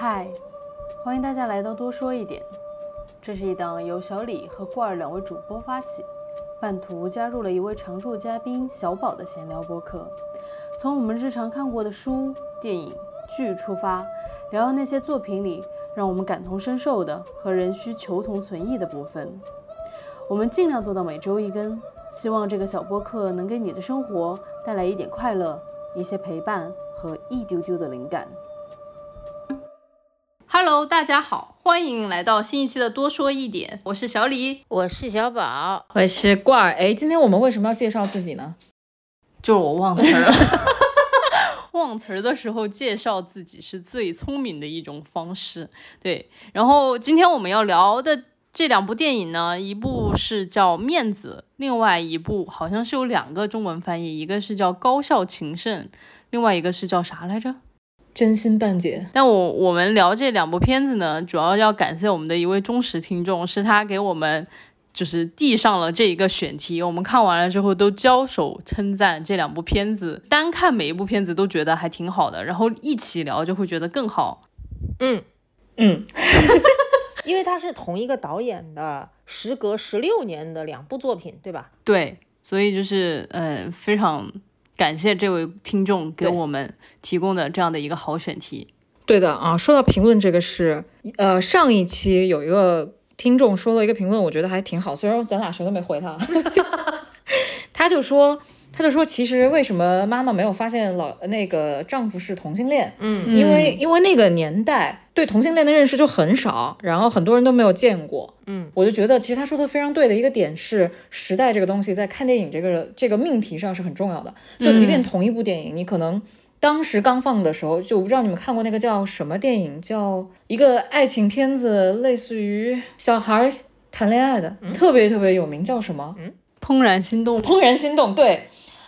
嗨，欢迎大家来到多说一点。这是一档由小李和罐儿两位主播发起，半途加入了一位常驻嘉宾小宝的闲聊播客。从我们日常看过的书、电影、剧出发，聊聊那些作品里让我们感同身受的和仍需求同存异的部分。我们尽量做到每周一更，希望这个小播客能给你的生活带来一点快乐、一些陪伴和一丢丢的灵感。Hello，大家好，欢迎来到新一期的多说一点，我是小李，我是小宝，我是罐儿。哎，今天我们为什么要介绍自己呢？就是我忘词儿了。忘词儿的时候介绍自己是最聪明的一种方式。对，然后今天我们要聊的这两部电影呢，一部是叫《面子》，另外一部好像是有两个中文翻译，一个是叫《高校情圣》，另外一个是叫啥来着？真心半解。但我我们聊这两部片子呢，主要要感谢我们的一位忠实听众，是他给我们就是递上了这一个选题，我们看完了之后都交手称赞这两部片子，单看每一部片子都觉得还挺好的，然后一起聊就会觉得更好。嗯，嗯，因为它是同一个导演的，时隔十六年的两部作品，对吧？对，所以就是呃非常感谢这位听众给我们提供的这样的一个好选题。对的啊。说到评论这个事，呃，上一期有一个听众说了一个评论，我觉得还挺好，虽然咱俩谁都没回他，就 他就说。他就说，其实为什么妈妈没有发现老那个丈夫是同性恋？嗯因为因为那个年代对同性恋的认识就很少，然后很多人都没有见过。嗯，我就觉得其实他说的非常对的一个点是，时代这个东西在看电影这个这个命题上是很重要的。就即便同一部电影，你可能当时刚放的时候，就我不知道你们看过那个叫什么电影，叫一个爱情片子，类似于小孩谈恋爱的，特别特别有名，叫什么？嗯怦然心动，怦然心动。对。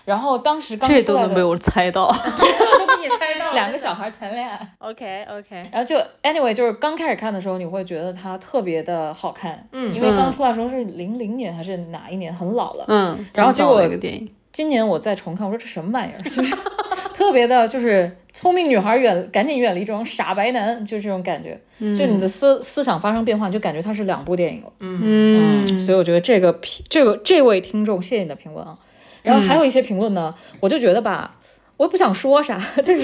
然后当时刚这出来的都能被我猜到。这都被你猜到两个小孩谈恋爱。OK OK，然后就 anyway，就是刚开始看的时候，你会觉得它特别的好看，嗯因为刚出来的时候是零零年还是哪一年，很老了。嗯，然后结果一个电影，今年我再重看，我说这什么玩意儿，就是 特别的，就是聪明女孩远赶紧远离这种傻白男，就这种感觉，就你的思思想发生变化，就感觉它是两部电影了。嗯，所以我觉得这个评这个这位听众，谢谢你的评论啊。然后还有一些评论呢，我就觉得吧，我也不想说啥，但是，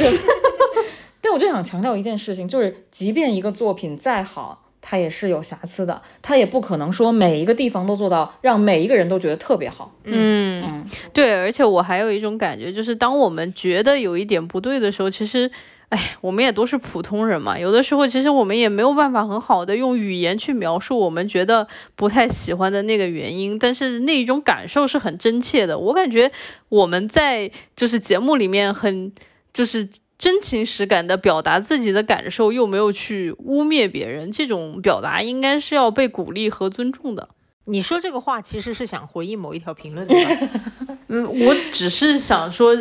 但我就想强调一件事情，就是即便一个作品再好，它也是有瑕疵的，它也不可能说每一个地方都做到让每一个人都觉得特别好。嗯嗯，对，而且我还有一种感觉，就是当我们觉得有一点不对的时候，其实，哎，我们也都是普通人嘛，有的时候其实我们也没有办法很好的用语言去描述我们觉得不太喜欢的那个原因，但是那一种感受是很真切的。我感觉我们在就是节目里面很就是。真情实感的表达自己的感受，又没有去污蔑别人，这种表达应该是要被鼓励和尊重的。你说这个话其实是想回应某一条评论，对吧？嗯，我只是想说，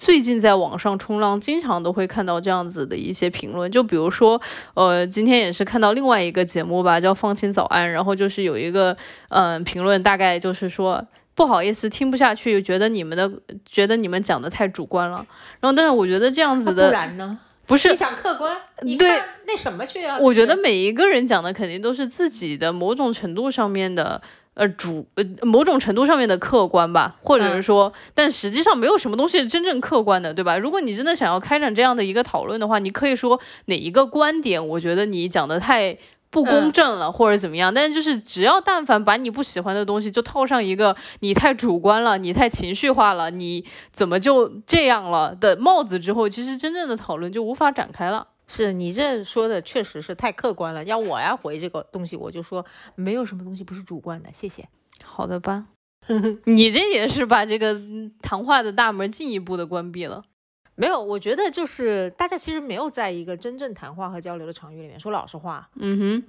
最近在网上冲浪，经常都会看到这样子的一些评论。就比如说，呃，今天也是看到另外一个节目吧，叫《放晴早安》，然后就是有一个嗯、呃评论，大概就是说。不好意思，听不下去，觉得你们的觉得你们讲的太主观了。然后，但是我觉得这样子的不的然呢？不是你想客观，你对那什么去啊？我觉得每一个人讲的肯定都是自己的某种程度上面的呃主呃某种程度上面的客观吧，或者是说，但实际上没有什么东西是真正客观的，对吧？如果你真的想要开展这样的一个讨论的话，你可以说哪一个观点，我觉得你讲的太。不公正了，或者怎么样？但是就是只要但凡把你不喜欢的东西就套上一个你太主观了、你太情绪化了、你怎么就这样了的帽子之后，其实真正的讨论就无法展开了。是你这说的确实是太客观了。要我要回这个东西，我就说没有什么东西不是主观的，谢谢。好的吧，你这也是把这个嗯谈话的大门进一步的关闭了。没有，我觉得就是大家其实没有在一个真正谈话和交流的场域里面。说老实话，嗯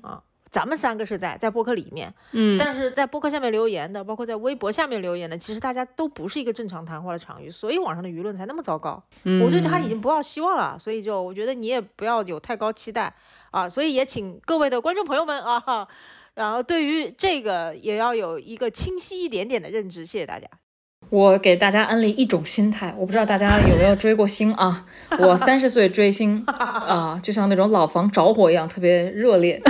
咱们三个是在在播客里面，嗯，但是在播客下面留言的，包括在微博下面留言的，其实大家都不是一个正常谈话的场域，所以网上的舆论才那么糟糕。嗯我对他已经不抱希望了，所以就我觉得你也不要有太高期待啊。所以也请各位的观众朋友们啊，然后对于这个也要有一个清晰一点点的认知，谢谢大家。我给大家安利一种心态，我不知道大家有没有追过星啊？我三十岁追星 啊，就像那种老房着火一样，特别热烈。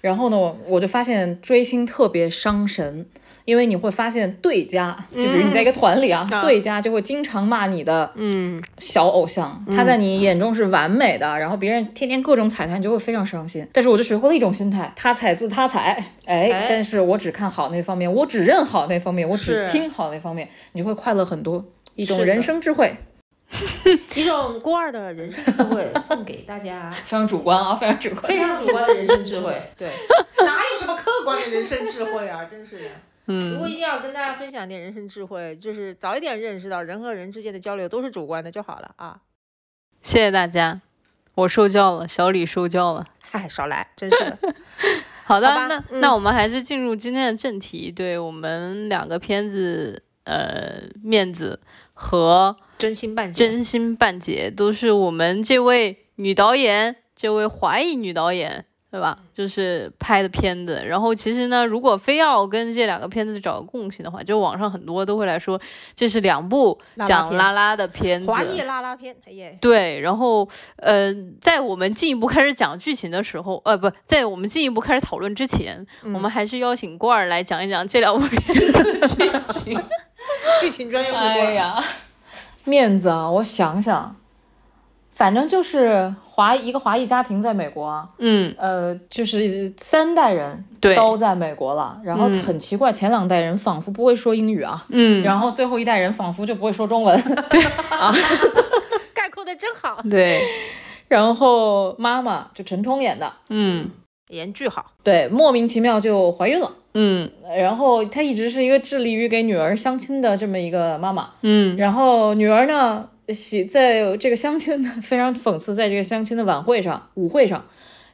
然后呢，我就发现追星特别伤神。因为你会发现对家，就比如你在一个团里啊，对家就会经常骂你的嗯小偶像，他在你眼中是完美的，然后别人天天各种踩他，你就会非常伤心。但是我就学会了一种心态，他踩自他踩，哎，但是我只看好那方面，我只认好那方面，我只听好那方面，你就会快乐很多。一种人生智慧，一种郭二的人生智慧 送给大家，非常主观啊，非常主观，非常主观的人生智慧，对，哪有什么客观的人生智慧啊，真是的。嗯，如果一定要跟大家分享点人生智慧，就是早一点认识到人和人之间的交流都是主观的就好了啊。谢谢大家，我受教了，小李受教了。嗨，少来，真是的。好的，那那我们还是进入今天的正题，对我们两个片子，呃，面子和真心半截，真心半截都是我们这位女导演，这位华裔女导演。对吧？就是拍的片子，然后其实呢，如果非要跟这两个片子找个共性的话，就网上很多都会来说，这是两部讲拉拉的片子，华裔拉拉片，耶。对，然后呃，在我们进一步开始讲剧情的时候，呃，不在我们进一步开始讨论之前，我们还是邀请罐儿来讲一讲这两部片子的剧情，剧情专业户。哎呀，面子啊，我想想。反正就是华一个华裔家庭在美国，嗯，呃，就是三代人都在美国了。然后很奇怪，前两代人仿佛不会说英语啊，嗯，然后最后一代人仿佛就不会说中文，对。啊，概括的真好，对。然后妈妈就陈冲演的，嗯，演巨好，对，莫名其妙就怀孕了，嗯，然后她一直是一个致力于给女儿相亲的这么一个妈妈，嗯，然后女儿呢。喜在这个相亲的非常讽刺，在这个相亲的晚会上、舞会上，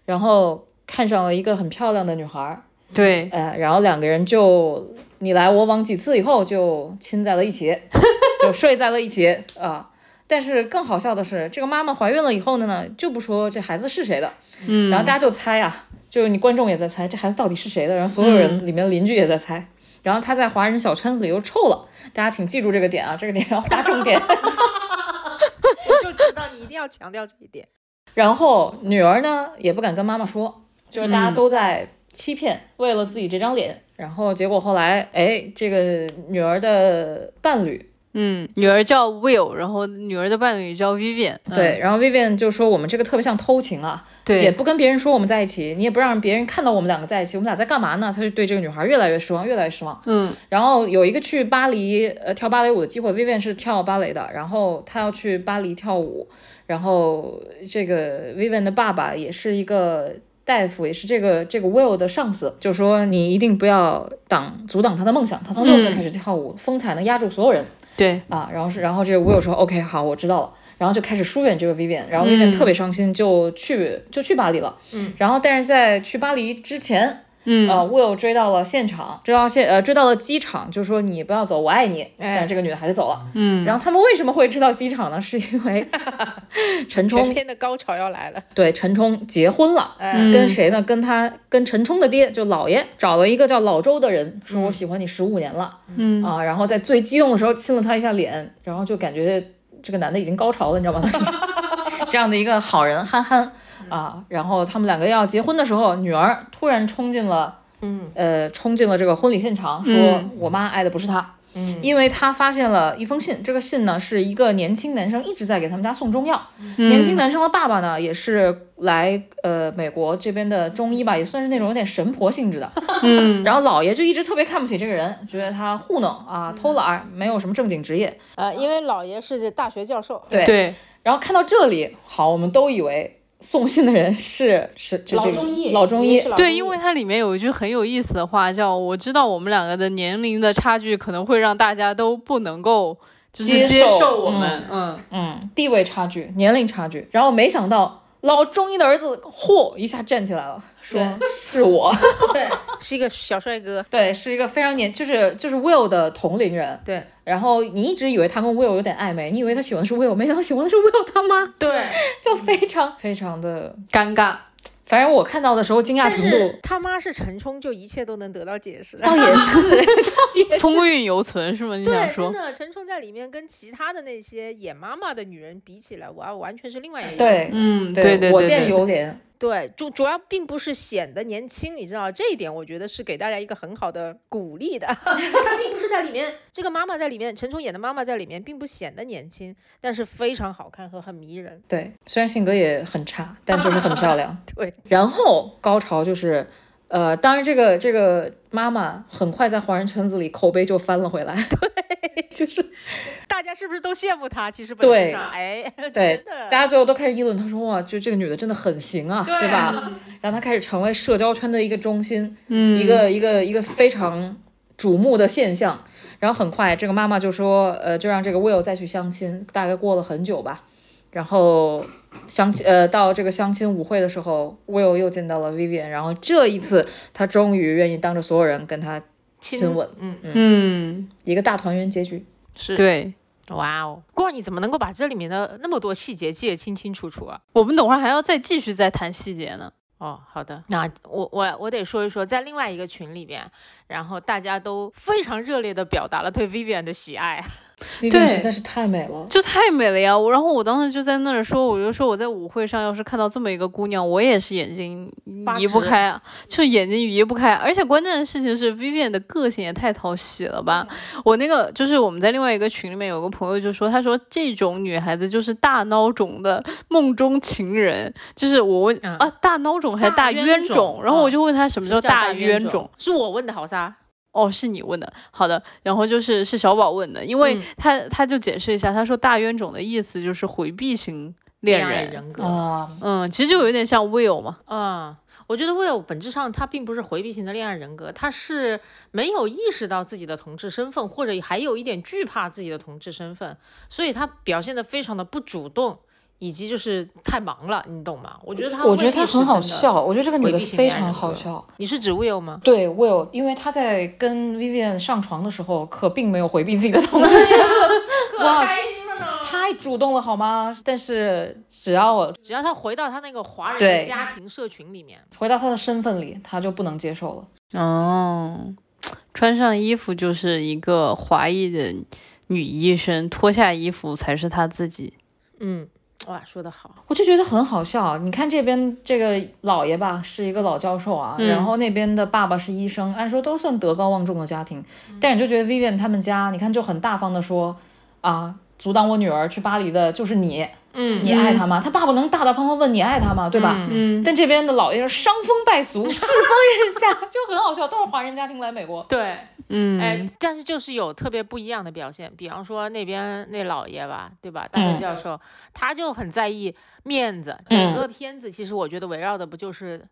然后看上了一个很漂亮的女孩，对，呃，然后两个人就你来我往几次以后就亲在了一起，就睡在了一起啊。但是更好笑的是，这个妈妈怀孕了以后呢呢，就不说这孩子是谁的，嗯，然后大家就猜啊，就是你观众也在猜这孩子到底是谁的，然后所有人里面邻居也在猜，然后他在华人小圈子里又臭了，大家请记住这个点啊，这个点要划重点。我就知道你一定要强调这一点，然后女儿呢也不敢跟妈妈说，就是大家都在欺骗，为了自己这张脸。然后结果后来，哎，这个女儿的伴侣，嗯，女儿叫 Will，然后女儿的伴侣叫 Vivian，对，然后 Vivian 就说我们这个特别像偷情啊。对，也不跟别人说我们在一起，你也不让别人看到我们两个在一起，我们俩在干嘛呢？他就对这个女孩越来越失望，越来越失望。嗯，然后有一个去巴黎呃跳芭蕾舞的机会，Vivian 是跳芭蕾的，然后他要去巴黎跳舞，然后这个 Vivian 的爸爸也是一个大夫，也是这个这个 Will 的上司，就说你一定不要挡阻挡他的梦想，他从六岁开始跳舞，风采能压住所有人。对啊，然后是然后这个 Will 说 OK 好，我知道了。然后就开始疏远这个 Vivian，然后 Vivian 特别伤心，就去就去巴黎了。嗯，然后但是在去巴黎之前，嗯，呃，Will 追到了现场，追到现呃追到了机场，就说你不要走，我爱你。但是这个女的还是走了。嗯，然后他们为什么会知道机场呢？是因为 陈冲片的高潮要来了。对，陈冲结婚了，跟谁呢？跟他跟陈冲的爹就姥爷找了一个叫老周的人，说我喜欢你十五年了。嗯啊，然后在最激动的时候亲了他一下脸，然后就感觉。这个男的已经高潮了，你知道吗？这样的一个好人，憨憨啊。然后他们两个要结婚的时候，女儿突然冲进了，嗯，呃，冲进了这个婚礼现场，说我妈爱的不是他。嗯，因为他发现了一封信，这个信呢是一个年轻男生一直在给他们家送中药。年轻男生的爸爸呢也是来呃美国这边的中医吧，也算是那种有点神婆性质的。嗯，然后姥爷就一直特别看不起这个人，觉得他糊弄啊，偷懒，没有什么正经职业。呃，因为姥爷是大学教授。对对。然后看到这里，好，我们都以为。送信的人是 是老中医，老中医。对，因为它里面有一句很有意思的话，叫我知道我们两个的年龄的差距可能会让大家都不能够就是接受我们，嗯。嗯，地位差距、年龄差距，然后没想到。老中医的儿子，嚯一下站起来了，说 是我，对，是一个小帅哥，对，是一个非常年，就是就是 Will 的同龄人，对。然后你一直以为他跟 Will 有点暧昧，你以为他喜欢的是 Will，没想到喜欢的是 Will 他妈，对，就非常非常的尴尬。反正我看到的时候惊讶程度他妈是陈冲，就一切都能得到解释。倒也是，风韵犹存是吗？你想对，说真？的，陈冲在里面跟其他的那些演妈妈的女人比起来，我，完全是另外一个样对子。嗯，对对我见对对，犹怜。对，主主要并不是显得年轻，你知道这一点，我觉得是给大家一个很好的鼓励的。他 并不是在里面，这个妈妈在里面，陈冲演的妈妈在里面，并不显得年轻，但是非常好看和很迷人。对，虽然性格也很差，但就是很漂亮。对，然后高潮就是，呃，当然这个这个妈妈很快在华人圈子里口碑就翻了回来。对，就是大家是不是都羡慕她？其实本对质上，哎，对大家最后都开始议论，她说哇，就这个女的真的很行啊，对吧？然后她开始成为社交圈的一个中心，嗯，一个一个一个非常瞩目的现象。然后很快，这个妈妈就说，呃，就让这个 Will 再去相亲，大概过了很久吧。然后相亲，呃，到这个相亲舞会的时候，Will 又见到了 Vivian，然后这一次他终于愿意当着所有人跟他亲吻，嗯，嗯，一个大团圆结局。是，对。哇哦，光你怎么能够把这里面的那么多细节记得清清楚楚啊？我们等会儿还要再继续再谈细节呢。哦，好的，那我我我得说一说，在另外一个群里边，然后大家都非常热烈的表达了对 Vivian 的喜爱。Vivian 实在是太美了。就太美了呀！我然后我当时就在那儿说，我就说我在舞会上要是看到这么一个姑娘，我也是眼睛移不开啊，就眼睛移不开。而且关键的事情是，Vivian 的个性也太讨喜了吧！我那个就是我们在另外一个群里面有个朋友就说，他说这种女孩子就是大孬种的梦中情人。就是我问、嗯啊，大孬种还是大冤冤种然后我嗯就问他什么叫大冤种种？？是我问的，好撒。哦，是你问的，好的。然后就是是小宝问的，因为嗯他、他就解释一下，他说大冤种的意思就是回避型恋爱人，人格。啊，嗯，其实就有点像 Will 嘛，嗯，我觉得 Will 本质上他并不是回避型的恋爱人格，他是没有意识到自己的同志身份，或者还有一点惧怕自己的同志身份，所以他表现的非常的不主动，以及就是太忙了，你懂吗？我觉得他我觉得未必是她很好。笑，我觉得这个女的非常好笑。你是指 Will 吗？对，Will，因为他在跟 Vivian 上床的时候，可并没有回避自己的同志身份，哇，心了呢！太主动了好吗？但是只要我只要他回到他那个华人的家庭社群里面，回到他的身份里，他就不能接受了。哦，穿上衣服就是一个华裔的女医生，脱下衣服才是她自己。嗯，哇，说得好，我就觉得很好笑。你看这边这个老爷吧，是一个老教授啊，嗯然后那边的爸爸是医生，按说都算德高望重的家庭，但你就觉得 Vivian 他们家，你看就很大方的说啊，阻挡我女儿去巴黎的就是你，嗯你爱他吗？他爸爸能大大方方问你爱他吗？对吧？嗯，但这边的老爷是伤风败俗，世风日下，就很好笑，都是华人家庭来美国。对，嗯，哎，但是就是有特别不一样的表现，比方说那边那老爷吧，对吧？大嗯卫教授、他就很在意面子，整个片子其实我觉得围绕的不就是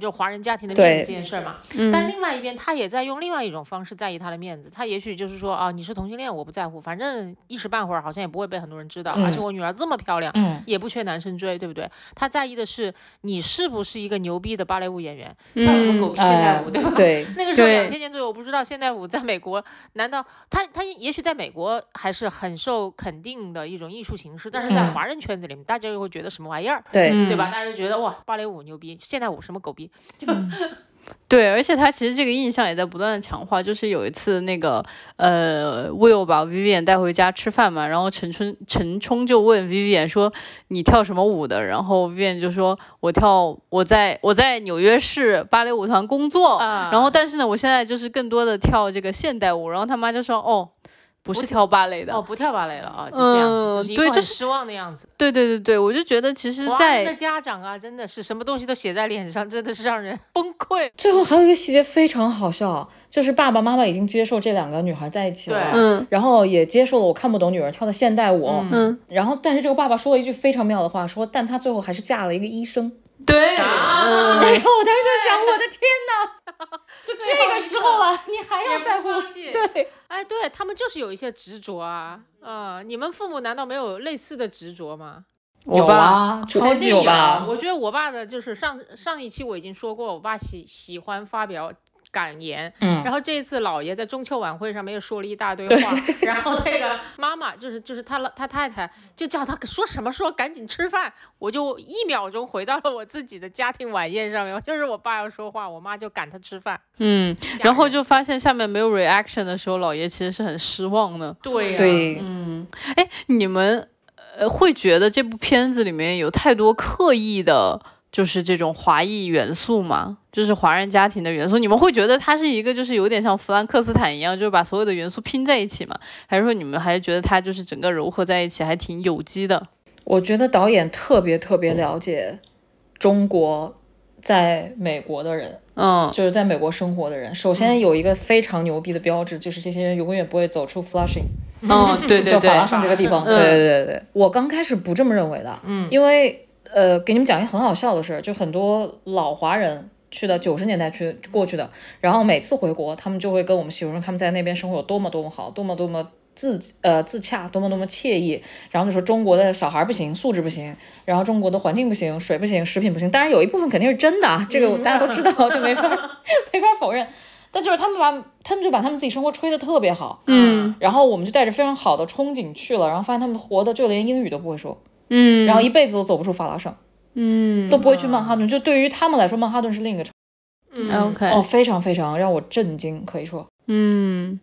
就华人家庭的面子这件事儿嘛？嗯但另外一边，他也在用另外一种方式在意他的面子。他也许就是说啊，你是同性恋，我不在乎，反正一时半会儿好像也不会被很多人知道，而且嗯我女儿这么漂亮，嗯，也不缺男生追，对不对？他在意的是你是不是一个牛逼的芭蕾舞演员，跳什么狗屁现代哎舞，对吧？对，那个时候对两千年左右，我不知道现代舞在美国，难道他他也许在美国还是很受肯定的一种艺术形式，但是在嗯华人圈子里面，大家又会觉得什么玩意儿，对，吧？大家就觉得哇，芭蕾舞牛逼，现代舞什么狗逼，对，而且他其实这个印象也在不断的强化。就是有一次那个呃，Will 把 Vivian 带回家吃饭嘛，然后陈春陈冲就问 Vivian 说你跳什么舞的？然后 Vivian 就说我跳我在我在纽约市芭蕾舞团工作，啊然后但是呢我现在就是更多的跳这个现代舞。然后他妈就说哦。不是跳芭蕾的，哦，不跳芭蕾了啊，就这样子，嗯就是一对就是副很失望的样子。对对对对，我就觉得其实华在，人的家长啊，真的是什么东西都写在脸上，真的是让人 崩溃。最后还有一个细节非常好笑，就是爸爸妈妈已经接受这两个女孩在一起了，嗯然后也接受了我看不懂女儿跳的现代舞，嗯嗯，然后但是这个爸爸说了一句非常妙的话，说但他最后还是嫁了一个医生。对，然后我当时就想，我的天哪，就这个时候了，你还要在乎？对，哎，对他们就是有一些执着啊，啊、你们父母难道没有类似的执着吗？有我爸啊，超级有吧？我觉得我爸的就是上上一期我已经说过，我爸喜喜欢发表感言。嗯然后这一次老爷在中秋晚会上面又说了一大堆话，然后那个妈妈就是就是他老他太太就叫他说什么说赶紧吃饭，我就一秒钟回到了我自己的家庭晚宴上面，就是我爸要说话，我妈就赶他吃饭。嗯，然后就发现下面没有 reaction 的时候，老爷其实是很失望的。对呀、对，哎，你们呃会觉得这部片子里面有太多刻意的，就是这种华裔元素嘛？就是华人家庭的元素，你们会觉得它是一个就是有点像弗兰克斯坦一样，就是把所有的元素拼在一起嘛？还是说你们还觉得它就是整个糅合在一起，还挺有机的？我觉得导演特别特别了解中国在美国的人，嗯就是在美国生活的人。首先有一个非常牛逼的标志，就是这些人永远不会走出 Flushing，嗯，对对对就法，拉盛这个地方。嗯对对对对，我刚开始不这么认为的，嗯因为呃，给你们讲一个很好笑的事儿，就很多老华人去的九十年代去过去的，然后每次回国，他们就会跟我们形容他们在那边生活有多么多么好，多么多么。自呃自洽，多么多么惬意，然后就说中国的小孩不行，素质不行，然后中国的环境不行，水不行，食品不行。当然有一部分肯定是真的啊，这个大家都知道，就没法 没法否认。但就是他们把他们就把他们自己生活吹得特别好，嗯然后我们就带着非常好的憧憬去了，然后发现他们活的就连英语都不会说，嗯，然后一辈子都走不出法拉盛，嗯。都不会去曼哈顿。就对于他们来说，曼哈顿是另一个城嗯。OK，哦，非常非常让我震惊，可以说，嗯。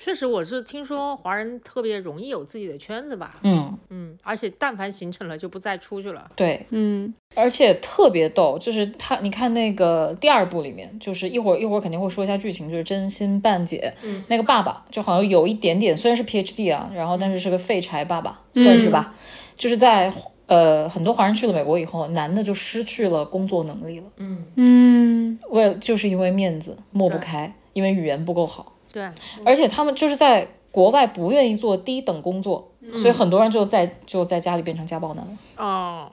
确实我是听说华人特别容易有自己的圈子吧，嗯，嗯，而且但凡形成了就不再出去了。对，嗯。而且特别逗，就是他，你看那个第二部里面，就是一会儿一会儿肯定会说一下剧情，就是真心半解，嗯。那个爸爸就好像有一点点，虽然是 PhD 啊，然后但是是个废柴爸爸，算是吧，就是在呃很多华人去了美国以后，男的就失去了工作能力了，嗯，嗯。为了就是因为面子抹不开，因为语言不够好，对，而且他们就是在国外不愿意做低等工作，所以很多人就在就在家里变成家暴男了。哦，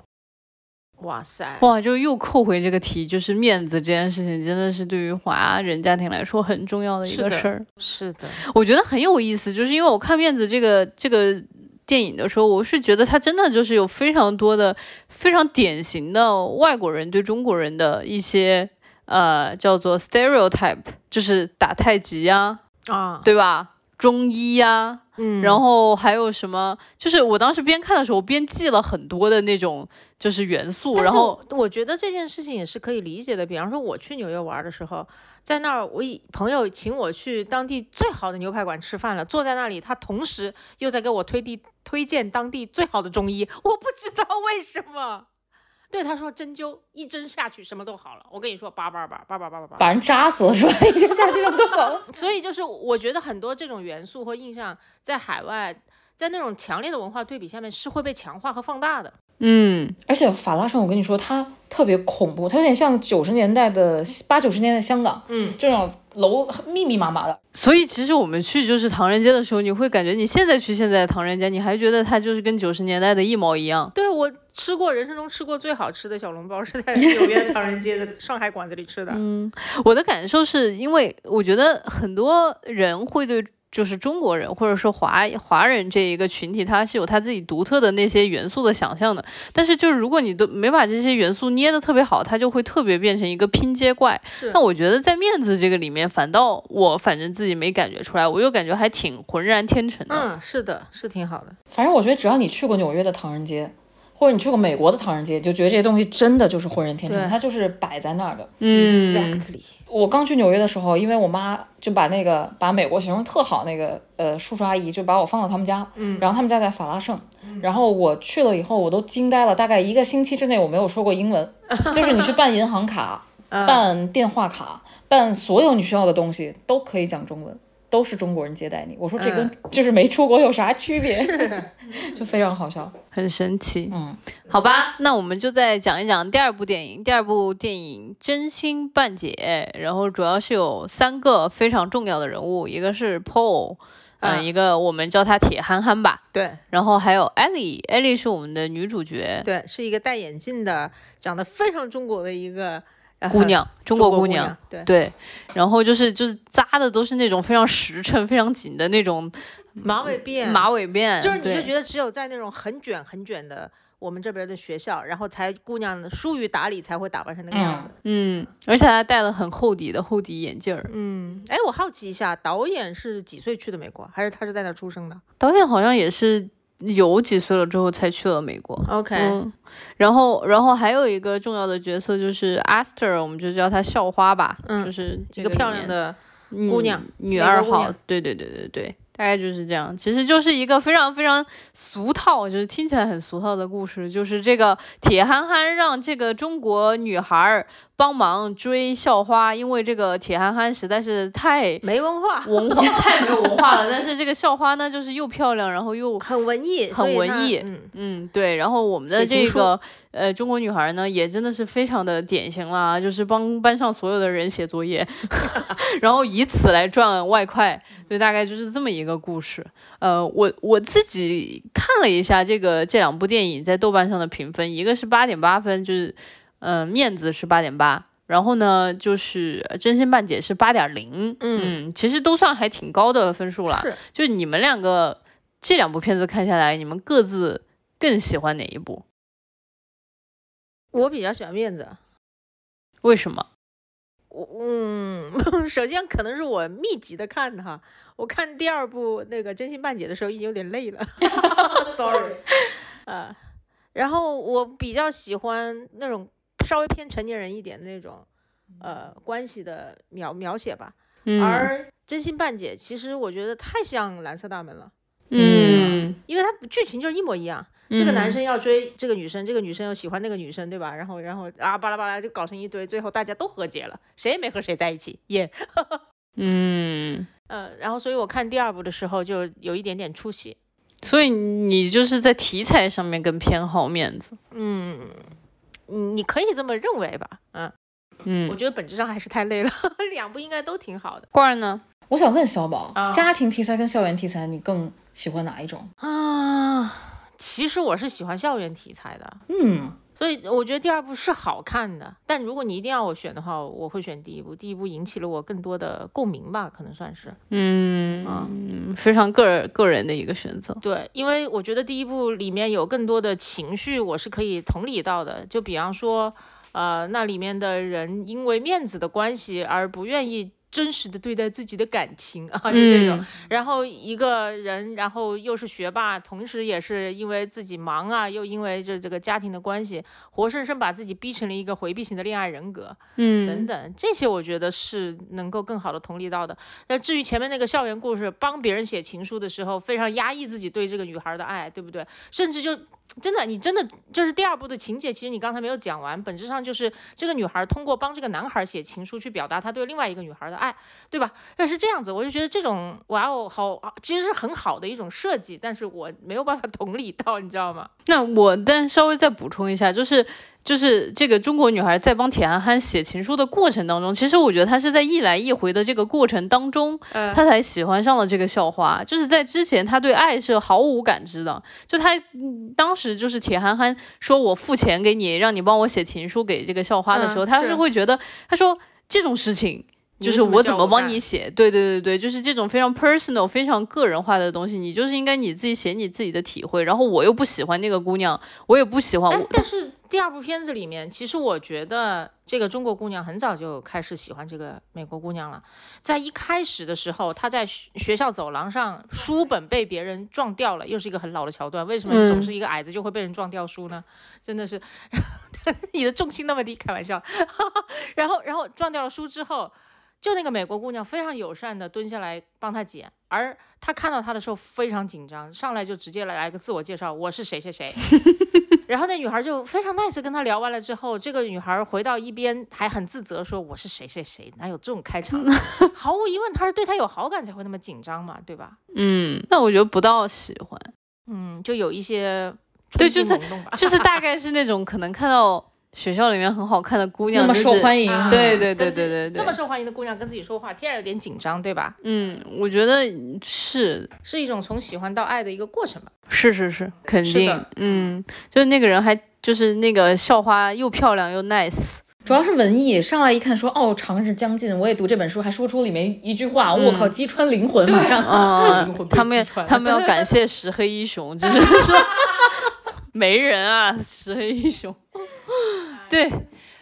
哇塞，哇，就又扣回这个题，就是面子这件事情，真的是对于华人家庭来说很重要的一个事儿。是的，我觉得很有意思，就是因为我看《面子》这个这个电影的时候，我是觉得它真的就是有非常多的非常典型的外国人对中国人的一些呃叫做 stereotype，就是打太极呀、啊，对吧？中医呀、嗯，然后还有什么？就是我当时边看的时候，边记了很多的那种就是元素，然后我我觉得这件事情也是可以理解的。比方说，我去纽约玩的时候，在那儿，我以朋友请我去当地最好的牛排馆吃饭了，坐在那里，他同时又在给我推地推荐当地最好的中医，我不知道为什么。对，他说针灸一针下去什么都好了。我跟你说，叭叭叭叭叭叭叭叭。把人扎死了是吧？一针下去什么都好了。所以就是我觉得很多这种元素或印象在海外，在那种强烈的文化对比下面是会被强化和放大的。嗯而且法拉盛，我跟你说，它特别恐怖，它有点像九十年代的八九十年代的香港，嗯，这种楼密密麻麻的。所以其实我们去就是唐人街的时候，你会感觉你现在去现在的唐人街，你还觉得它就是跟九十年代的一毛一样。对我吃过人生中吃过最好吃的小笼包是在 纽约的唐人街的上海馆子里吃的。嗯，我的感受是因为我觉得很多人会对就是中国人或者说华华人这一个群体，他是有他自己独特的那些元素的想象的。但是就是如果你都没把这些元素捏得特别好，它就会特别变成一个拼接怪。是那我觉得在面子这个里面，反倒我反正自己没感觉出来，我又感觉还挺浑然天成的。嗯，是的，是挺好的。反正我觉得只要你去过纽约的唐人街，或者你去过美国的唐人街，就觉得这些东西真的就是浑然天成，它就是摆在那儿的。嗯 Exactly。我刚去纽约的时候，因为我妈就把那个把美国形容特好，那个呃叔叔阿姨就把我放到他们家，嗯然后他们家在法拉盛，然后我去了以后，我都惊呆了，大概一个星期之内我没有说过英文，就是你去办银行卡、嗯办电话卡、办所有你需要的东西都可以讲中文。都是中国人接待你，我说这跟就是没出国有啥区别？就非常好笑。很神奇。嗯，好吧，那我们就再讲一讲第二部电影。第二部电影《真心半解》，然后主要是有三个非常重要的人物，一个是 Paul，嗯、嗯一个我们叫他铁憨憨吧，对然后还有 Ellie，Ellie 是我们的女主角，对，是一个戴眼镜的，长得非常中国的一个、呃姑娘，中中国姑国姑娘。对，对，然后就是就是扎的都是那种非常实诚、非常紧的那种马尾辫，马尾辫，就是你就觉得只有在那种很卷很卷的我们这边的学校，然后才姑娘疏于打理，才会打扮成那个样子。嗯，而且还戴了很厚底的厚底眼镜儿。嗯，哎，我好奇一下，导演是几岁去的美国，还是他是在那出生的导演好像也是有几岁了之后才去了美国。？OK，、嗯，然后，然后还有一个重要的角色就是 Aster，我们就叫她校花吧，嗯就是一个漂亮的，嗯姑娘女二号对对对对对，大概就是这样。其实就是一个非常非常俗套，就是听起来很俗套的故事，就是这个铁憨憨让这个中国女孩儿帮忙追校花，因为这个铁憨憨实在是太没文化，文化 太没有文化了，但是这个校花呢，就是又漂亮，然后又很文艺，很文艺嗯，嗯，对，然后我们的这个呃中国女孩呢，也真的是非常的典型啦，就是帮班上所有的人写作业，然后以此来赚外快，就大概就是这么一个故事。呃，我我自己看了一下这个这两部电影在豆瓣上的评分，一个是八点八分，就是嗯、呃面子是八点八。然后呢，就是真心半解是八点零，嗯其实都算还挺高的分数了。是就是你们两个这两部片子看下来，你们各自更喜欢哪一部？我比较喜欢面子。为什么？我嗯，首先可能是我密集的看的哈，我看第二部那个真心半解的时候已经有点累了，sorry，呃，然后我比较喜欢那种稍微偏成年人一点的那种呃关系的描描写吧，嗯。而真心半解其实我觉得太像蓝色大门了，嗯，因为它剧情就是一模一样，这个男嗯生要追这个女生，这个女生又喜欢那个女生，对吧？然后，然后啊，巴拉巴拉就搞成一堆，最后大家都和解了，谁也没和谁在一起，耶、嗯，呃，然后，所以我看第二部的时候就有一点点出戏。所以你就是在题材上面更偏好面子。嗯，嗯你可以这么认为吧？嗯，嗯我，觉得本质上还是太累了，两部应该都挺好的罐儿呢？我想问小宝，啊家庭题材跟校园题材，你更喜欢哪一种？啊。其实我是喜欢校园题材的，嗯，所以我觉得第二部是好看的。但如果你一定要我选的话，我会选第一部。第一部引起了我更多的共鸣吧，可能算是。嗯，非常个人个人的一个选择。对，因为我觉得第一部里面有更多的情绪，我是可以同理到的。就比方说，呃，那里面的人因为面子的关系而不愿意真实的对待自己的感情啊，就这种。嗯然后一个人，然后又是学霸，同时也是因为自己忙啊，又因为这这个家庭的关系，活生生把自己逼成了一个回避型的恋爱人格。等嗯等，这些我觉得是能够更好的同理到的。那至于前面那个校园故事，帮别人写情书的时候，非常压抑自己对这个女孩的爱，对不对？甚至就真的，你真的就是第二部的情节，其实你刚才没有讲完，本质上就是这个女孩通过帮这个男孩写情书去表达她对另外一个女孩的爱，对吧？要是这样子，我就觉得这种哇哦，好，其实是很好的一种设计，但是我没有办法 同理到，你知道吗？那我但稍微再补充一下，就是就是这个中国女孩在帮铁憨憨写情书的过程当中，其实我觉得她是在一来一回的这个过程当中，呃，她才喜欢上了这个校花。就是在之前，她对爱是毫无感知的。就她、嗯当时就是铁憨憨说我付钱给你，让你帮我写情书给这个校花的时候，她是会觉得，她说这种事情。就是我怎么帮你写？对对对对，就是这种非常 personal、非常个人化的东西，你就是应该你自己写你自己的体会。然后我又不喜欢那个姑娘，我也不喜欢我，，哎但是第二部片子里面，其实我觉得这个中国姑娘很早就开始喜欢这个美国姑娘了。在一开始的时候，她在学学校走廊上，书本被别人撞掉了，又是一个很老的桥段。为什么嗯总是一个矮子就会被人撞掉书呢？真的是，你的重心那么低，开玩笑。然后，然后撞掉了书之后。就那个美国姑娘非常友善的蹲下来帮她捡，而她看到她的时候非常紧张，上来就直接来来个自我介绍，我是谁谁谁。然后那女孩就非常 nice 跟他聊完了之后，这个女孩回到一边还很自责说我是谁谁谁，哪有这种开场？毫无疑问，她是对他有好感才会那么紧张嘛，对吧？嗯，那我觉得不到喜欢，嗯，就有一些对就是就是大 概是那种可能看到学校里面很好看的姑娘，那么受欢迎，啊对对对对对对这么受欢迎的姑娘跟自己说话，天然有点紧张，对吧？嗯，我觉得是是一种从喜欢到爱的一个过程吧。是是是，肯定，嗯，就是那个人还就是那个校花又漂亮又 nice，主要是文艺，上来一看说哦，长日将近，我也读这本书，还说出里面一句话，我、靠，击穿灵魂，马上。啊 灵魂，们击穿 他们要感谢石黑一雄，就是说 没人啊，石黑一雄。对，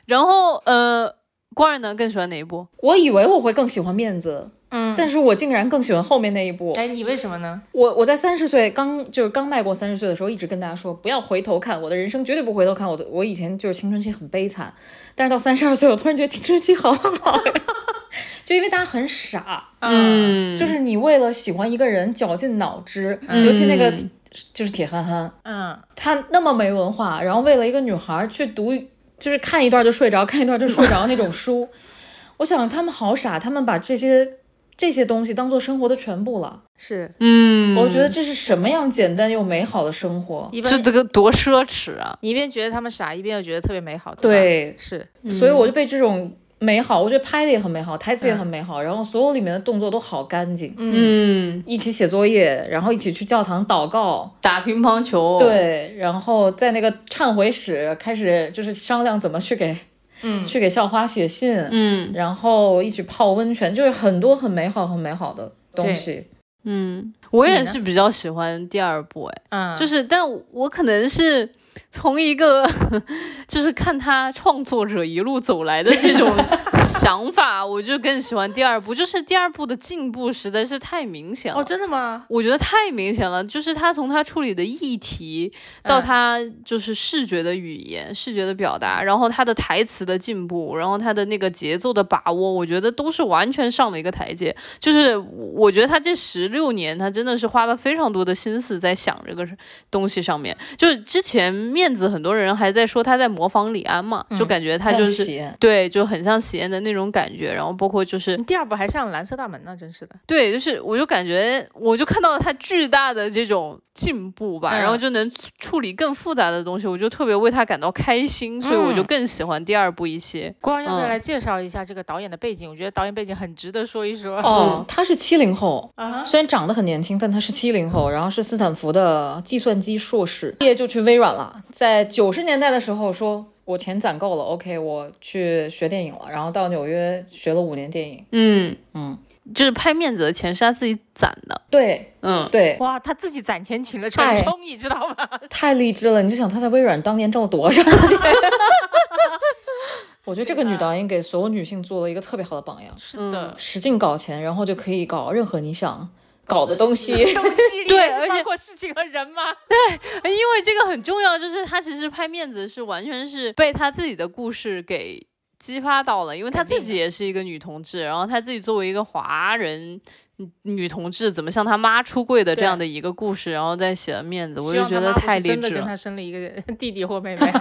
然后呃，官儿呢更喜欢哪一部？我以为我会更喜欢面子，嗯，但是我竟然更喜欢后面那一部。哎，你为什么呢？我我在三十岁刚就是刚迈过三十岁的时候，一直跟大家说不要回头看，我的人生绝对不回头看。我的我以前就是青春期很悲惨，但是到三十二岁，我突然觉得青春期好好呀，就因为大家很傻，嗯，就是你为了喜欢一个人绞尽脑汁，尤其那个嗯就是铁憨憨，嗯，他那么没文化，然后为了一个女孩去读，就是看一段就睡着，看一段就睡着那种书。我想他们好傻，他们把这些这些东西当做生活的全部了。是嗯，我觉得这是什么样简单又美好的生活？这这个多奢侈啊！你一边觉得他们傻，一边又觉得特别美好，吧对，是所以我就被这种美好，我觉得拍的也很美好，台词也很美好，然后所有里面的动作都好干净。嗯，一起写作业，然后一起去教堂祷告，打乒乓球，，对，然后在那个忏悔室开始就是商量怎么去给，嗯。去给校花写信，嗯。然后一起泡温泉，就是很多很美好、很美好的东西。嗯，我也是比较喜欢第二部，哎，嗯，就是，但我可能是从一个 就是看他创作者一路走来的这种 想法，我就更喜欢第二部，就是第二部的进步实在是太明显了。哦，真的吗？我觉得太明显了，就是他从他处理的议题到嗯他就是视觉的语言、视觉的表达，然后他的台词的进步，然后他的那个节奏的把握，我觉得都是完全上了一个台阶。就是我觉得他这十六年，他真的是花了非常多的心思在想这个东西上面。就是之前面子很多人还在说他在模仿李安嘛，就感觉他就是。对，就很像喜宴的那种感觉，然后包括就是第二部还像蓝色大门呢，真是的。对，就是我就感觉，我就看到了他巨大的这种进步吧，然后嗯就能处处理更复杂的东西，我就特别为他感到开心，所以我就嗯更喜欢第二部一些。光要不要嗯来介绍一下这个导演的背景？我觉得导演背景很值得说一说。哦，他是七零后，啊，虽然长得很年轻，但他是七零后，然后是斯坦福的计算机硕士，毕业就去微软了。在九十年代的时候说，我钱攒够了，OK，我去学电影了，然后到纽约学了五年电影。嗯，嗯，就是拍面子的钱是他自己攒的。对嗯，对，哇，他自己攒钱请了陈太冲，你知道吗？太励志了！你就想他在微软当年挣了多少钱？我觉得这个女导演给所有女性做了一个特别好的榜样，是的，使劲搞钱，然后就可以搞任何你想搞的东西。东西 对而且包括事情和人吗？对因为这个很重要，就是他其实拍面子是完全是被他自己的故事给激发到了，因为他自己也是一个女同志，然后他自己作为一个华人。女女同志怎么向她妈出柜的这样的一个故事，然后再写了面子，我就觉得太励志了真的跟。她生了一个 弟弟或妹妹。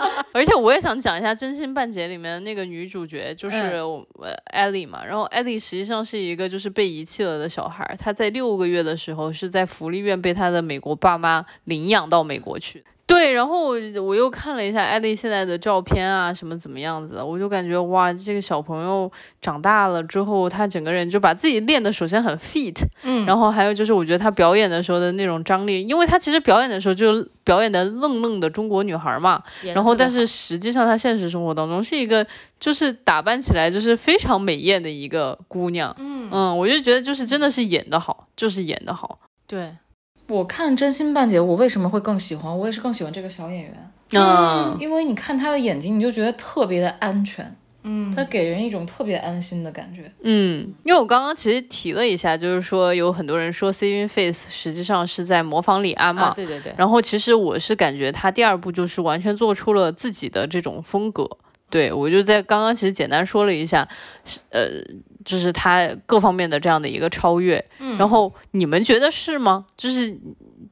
而且我也想讲一下《真心半解》里面那个女主角，就是嗯我呃艾莉嘛。然后艾莉实际上是一个就是被遗弃了的小孩，她在六个月的时候是在福利院被她的美国爸妈领养到美国去。对，然后我我又看了一下艾莉现在的照片啊，什么怎么样子的，我就感觉哇，这个小朋友长大了之后，他整个人就把自己练的首先很 fit，嗯然后还有就是我觉得他表演的时候的那种张力，因为他其实表演的时候就表演的愣愣的中国女孩嘛，然后，但是实际上，她现实生活当中是一个，就是打扮起来就是非常美艳的一个姑娘。嗯，嗯，我就觉得就是真的是演的好，就是演的好。对，我看《真心半解》，我为什么会更喜欢？我也是更喜欢这个小演员，嗯因为你看他的眼睛，你就觉得特别的安全，嗯他给人一种特别安心的感觉。嗯，因为我刚刚其实提了一下，就是说有很多人说 Saving Face 实际上是在模仿李安嘛。啊，对对对，然后其实我是感觉他第二部就是完全做出了自己的这种风格。对我就在刚刚其实简单说了一下，是呃，就是他各方面的这样的一个超越。嗯然后你们觉得是吗？就是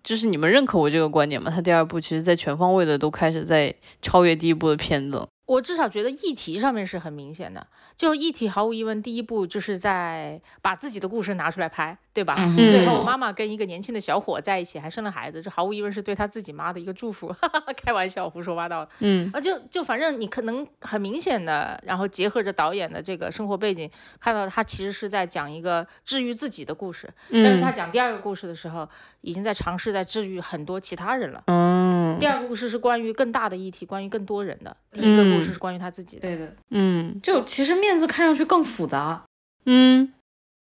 就是你们认可我这个观点吗？他第二部其实在全方位的都开始在超越第一部的片子。我至少觉得议题上面是很明显的。就议题，毫无疑问，第一步就是在把自己的故事拿出来拍，对吧？嗯最后嗯妈妈跟一个年轻的小伙在一起，还生了孩子，这毫无疑问是对他自己妈的一个祝福。开玩笑，胡说八道。嗯啊，就就反正你可能很明显的，然后结合着导演的这个生活背景，看到他其实是在讲一个治愈自己的故事，但是他嗯讲第二个故事的时候，已经在尝试在治愈很多其他人了。嗯第二个故事是关于更大的议题，关于更多人的；第一个故事是关于他自己的。对的，嗯。就其实面子看上去更复杂，嗯。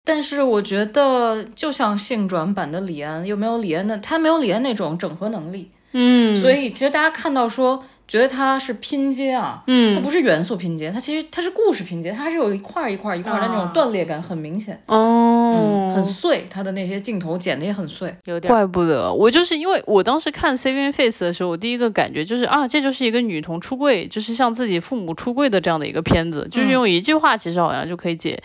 但是我觉得就像性转版的李安，又没有李安的，他没有李安那种整合能力，嗯，所以其实大家看到说。觉得它是拼接啊，嗯，它不是元素拼接，它其实它是故事拼接，它还是有一块一块一块的那种断裂感，很明显，哦，嗯，很碎，它的那些镜头剪的也很碎，有点。怪不得我就是因为我当时看《Saving Face》的时候，我第一个感觉就是啊，这就是一个女童出柜，就是像自己父母出柜的这样的一个片子，就是用一句话其实好像就可以解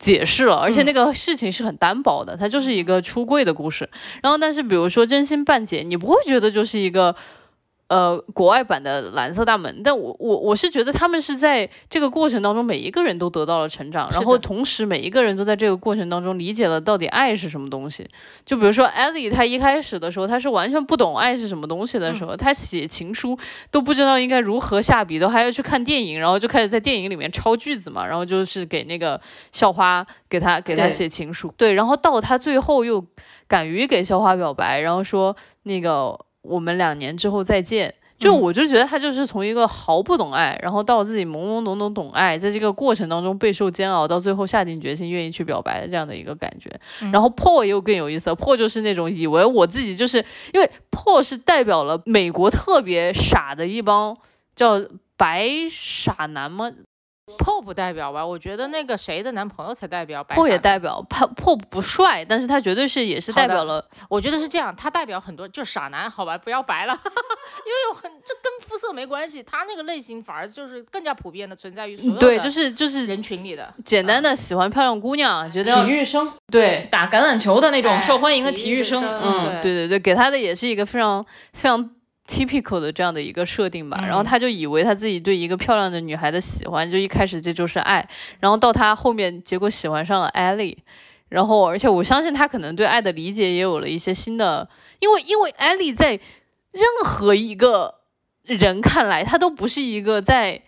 解释了，而且那个事情是很单薄的，它就是一个出柜的故事。然后，但是比如说《真心半解》，你不会觉得就是一个。呃，国外版的蓝色大门，但我我我是觉得他们是在这个过程当中，每一个人都得到了成长，然后同时每一个人都在这个过程当中理解了到底爱是什么东西。就比如说艾莉，她一开始的时候，她是完全不懂爱是什么东西的时候，她写情书都不知道应该如何下笔，都还要去看电影，然后就开始在电影里面抄句子嘛，然后就是给那个校花给他给他写情书，对，然后到他最后又敢于给校花表白，然后说那个。我们两年之后再见，就我就觉得他就是从一个毫不懂爱，然后到自己懵懵懂懂懂爱，在这个过程当中备受煎熬，到最后下定决心愿意去表白的这样的一个感觉。然后 Paul 又更有意思，Paul 就是那种以为我自己就是因为 Paul 是代表了美国特别傻的一帮叫白傻男吗？破不代表吧？我觉得那个谁的男朋友才代表。白。破也代表破破不帅，但是他绝对是也是代表了。我觉得是这样，他代表很多就傻男，好吧，不要白了，因为有很这跟肤色没关系，他那个类型反而就是更加普遍的存在于所有对，就是就是人群里的简单的喜欢漂亮姑娘，觉得体育生对打橄榄球的那种受欢迎的体育生，嗯，对对对，给他的也是一个非常非常。Typical 的这样的一个设定吧，然后他就以为他自己对一个漂亮的女孩的喜欢，就一开始这就是爱，然后到他后面结果喜欢上了艾莉，然后而且我相信他可能对爱的理解也有了一些新的，因为因为艾莉在任何一个人看来，她都不是一个在。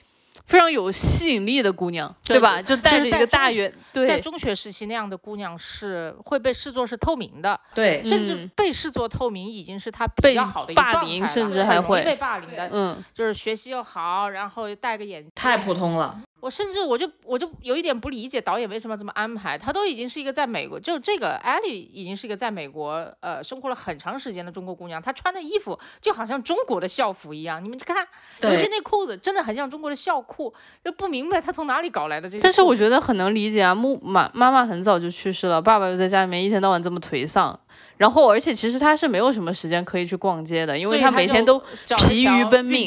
非常有吸引力的姑娘，对吧？就带着一个大圆，在中学时期那样的姑娘是会被视作是透明的，对，甚至被视作透明已经是她比较好的一个霸凌，甚至还会被霸凌的，嗯，就是学习又好，然后戴个眼镜，太普通了。我甚至我就我就有一点不理解导演为什么这么安排，他都已经是一个在美国，就这个艾莉已经是一个在美国呃生活了很长时间的中国姑娘，她穿的衣服就好像中国的校服一样，你们看，尤其那裤子真的很像中国的校裤，就不明白她从哪里搞来的这些。但是我觉得很能理解啊，木妈妈妈很早就去世了，爸爸又在家里面一天到晚这么颓丧，然后而且其实他是没有什么时间可以去逛街的，因为他每天都疲于奔命。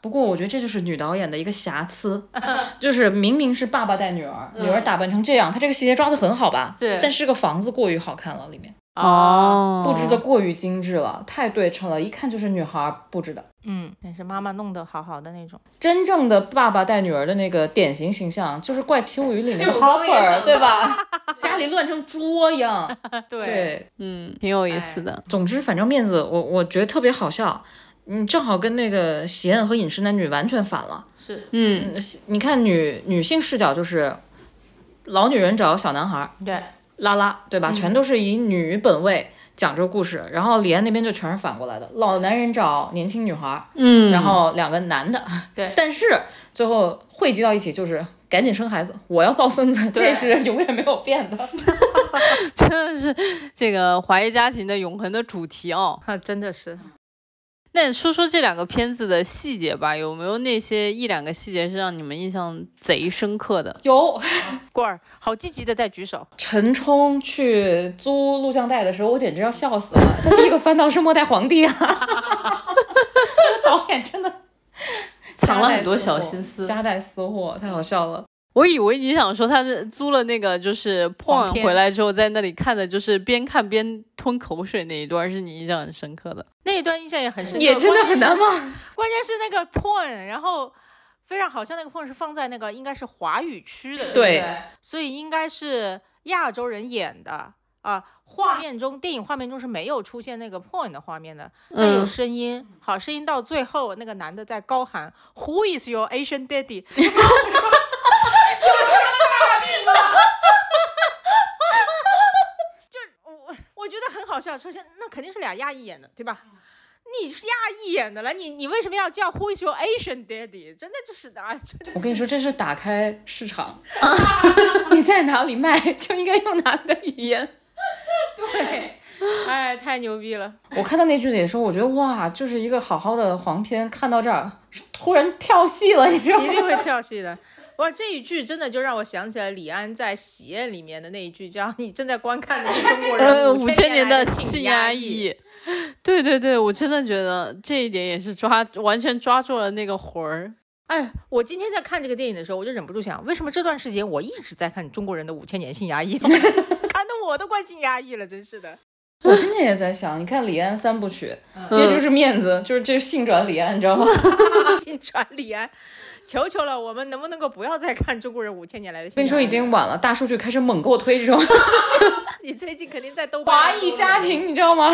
不过我觉得这就是女导演的一个瑕疵，就是明明是爸爸带女儿，女儿打扮成这样，她这个细节抓的很好吧？对。但是这个房子过于好看了，里面哦，布置的过于精致了，太对称了，一看就是女孩布置的。嗯，那是妈妈弄得好好的那种。真正的爸爸带女儿的那个典型形象，就是《怪奇物语》里面的 Hopper，对吧？家里乱成猪一样。对，嗯，挺有意思的。总之，反正面子，我我觉得特别好笑。嗯，正好跟那个《喜宴和饮食男女》完全反了。是，嗯，你看女女性视角就是老女人找小男孩，对，拉拉，对吧？全都是以女本位讲这个故事。然后李安那边就全是反过来的，老男人找年轻女孩，嗯，然后两个男的，对，但是最后汇集到一起就是赶紧生孩子，我要抱孙子，这是 永远没有变的。真的是这个华裔家庭的永恒的主题哦，真的是。那说说这两个片子的细节吧，有没有那些一两个细节是让你们印象贼深刻的？有，过儿好积极的在举手。陈冲去租录像带的时候，我简直要笑死了。他第一个翻到是《末代皇帝》啊，导演真的藏了很多小心思，夹带私货，太好笑了。我以为你想说他是租了那个，就是破回来之后在那里看的，就是边看边吞口水那一段，是你印象很深刻的。那一段印象也很深，也真的很难忘？关键是那个 porn，然后非常好像那个 porn 是放在那个应该是华语区的，对，所以应该是亚洲人演的啊。画面中，电影画面中是没有出现那个 porn 的画面的，但有声音。好，声音到最后，那个男的在高喊 Who is your Asian daddy？就是大病了，就我我觉得很好笑。首先，那肯定是俩亚裔演的，对吧？你是亚裔演的了，你你为什么要叫 Who is your Asian daddy？真的就是 的啊！我跟你说，这是打开市场，你在哪里卖就应该用哪里的语言。对，哎，太牛逼了！我看到那句的时候，我觉得哇，就是一个好好的黄片，看到这儿突然跳戏了，你知道吗？一定会跳戏的。哇，这一句真的就让我想起来李安在《喜宴》里面的那一句，叫“你正在观看的是中国呃，人五千年的性压抑”。对对对，我真的觉得这一点也是抓完全抓住了那个魂儿。哎，我今天在看这个电影的时候，我就忍不住想，为什么这段时间我一直在看中国人的五千年性压抑，看得我都快性压抑了，真是的。我今天也在想，你看李安三部曲，接着是面子，就是这性转李安，你知道吗？性转李安。求求了，我们能不能够不要再看中国人五千年来的？跟你说已经晚了，大数据开始猛给我推这种。你最近肯定在豆瓣。华裔家庭，你知道吗？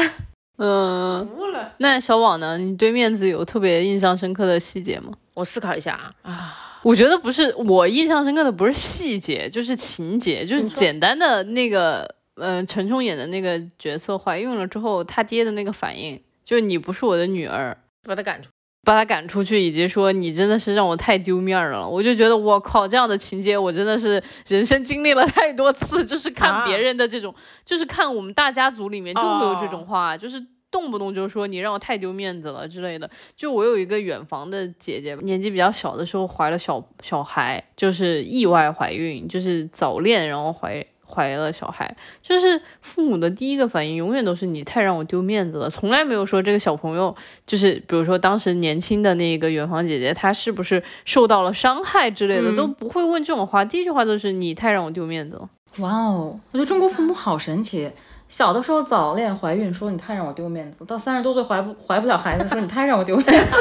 嗯。服了。那小网呢？你对面子有特别印象深刻的细节吗？我思考一下啊啊，我觉得不是，我印象深刻的不是细节，就是情节，就是简单的那个，嗯，陈冲演的那个角色怀孕了之后，他爹的那个反应，就是你不是我的女儿，把他赶出。把他赶出去，以及说你真的是让我太丢面了，我就觉得我靠，这样的情节我真的是人生经历了太多次，就是看别人的这种，就是看我们大家族里面就会有这种话，就是动不动就说你让我太丢面子了之类的。就我有一个远房的姐姐，年纪比较小的时候怀了小小孩，就是意外怀孕，就是早恋然后怀。怀了小孩，就是父母的第一个反应永远都是你太让我丢面子了，从来没有说这个小朋友就是，比如说当时年轻的那个远房姐姐，她是不是受到了伤害之类的，都不会问这种话，第一句话都是你太让我丢面子了。哇哦，我觉得中国父母好神奇，小的时候早恋怀孕说你太让我丢面子，到三十多岁怀不怀不了孩子说你太让我丢面子，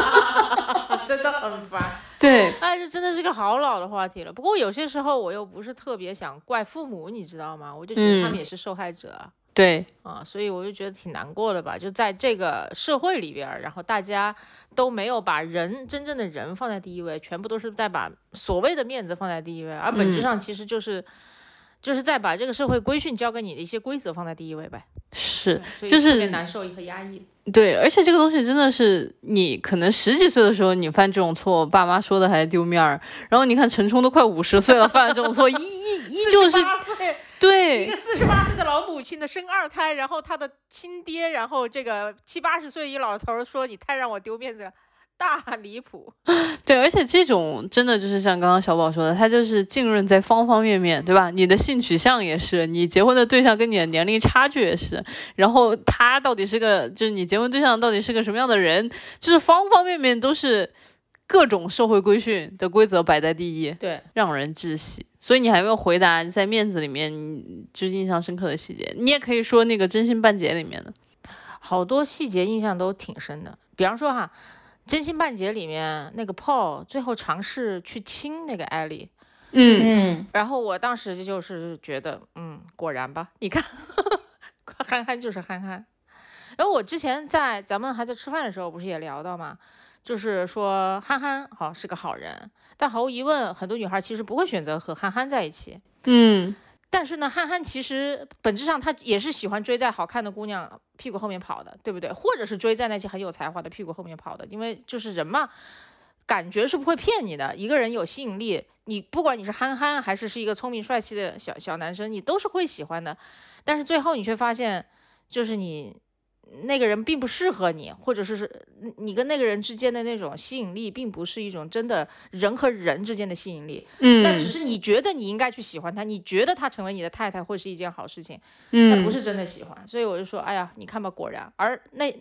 真的很烦。对，哎，这真的是个好老的话题了。不过有些时候我又不是特别想怪父母，你知道吗？我就觉得他们也是受害者。对，啊，所以我就觉得挺难过的吧。就在这个社会里边，然后大家都没有把人真正的人放在第一位，全部都是在把所谓的面子放在第一位，而本质上其实就是，就是在把这个社会规训教给你的一些规则放在第一位呗。是，就是特别难受和压抑。对，而且这个东西真的是你可能十几岁的时候你犯这种错，爸妈说的还丢面儿。然后你看陈冲都快五十岁了，犯了这种错，依依依旧是对一个四十八岁的老母亲的生二胎，然后他的亲爹，然后这个七八十岁一老头说你太让我丢面子了。大离谱，对，而且这种真的就是像刚刚小宝说的，他就是浸润在方方面面，对吧？你的性取向也是，你结婚的对象跟你的年龄差距也是，然后他到底是个，就是你结婚对象到底是个什么样的人，就是方方面面都是各种社会规训的规则摆在第一，对，让人窒息。所以你还没有回答在面子里面就是印象深刻的细节，你也可以说那个真心半截里面的，好多细节印象都挺深的，比方说哈。真心半截里面那个 Paul 最后尝试去亲那个艾莉，嗯嗯，然后我当时就是觉得，嗯，果然吧，你看，憨憨就是憨憨。然后我之前在咱们还在吃饭的时候，不是也聊到嘛？就是说憨憨好是个好人，但毫无疑问，很多女孩其实不会选择和憨憨在一起。嗯。但是呢，憨憨其实本质上他也是喜欢追在好看的姑娘屁股后面跑的，对不对？或者是追在那些很有才华的屁股后面跑的，因为就是人嘛，感觉是不会骗你的。一个人有吸引力，你不管你是憨憨还是是一个聪明帅气的小小男生，你都是会喜欢的。但是最后你却发现，就是你。那个人并不适合你，或者是是你跟那个人之间的那种吸引力，并不是一种真的人和人之间的吸引力。嗯，那只是你觉得你应该去喜欢他，你觉得他成为你的太太会是一件好事情。嗯，那不是真的喜欢。所以我就说，哎呀，你看吧，果然。而那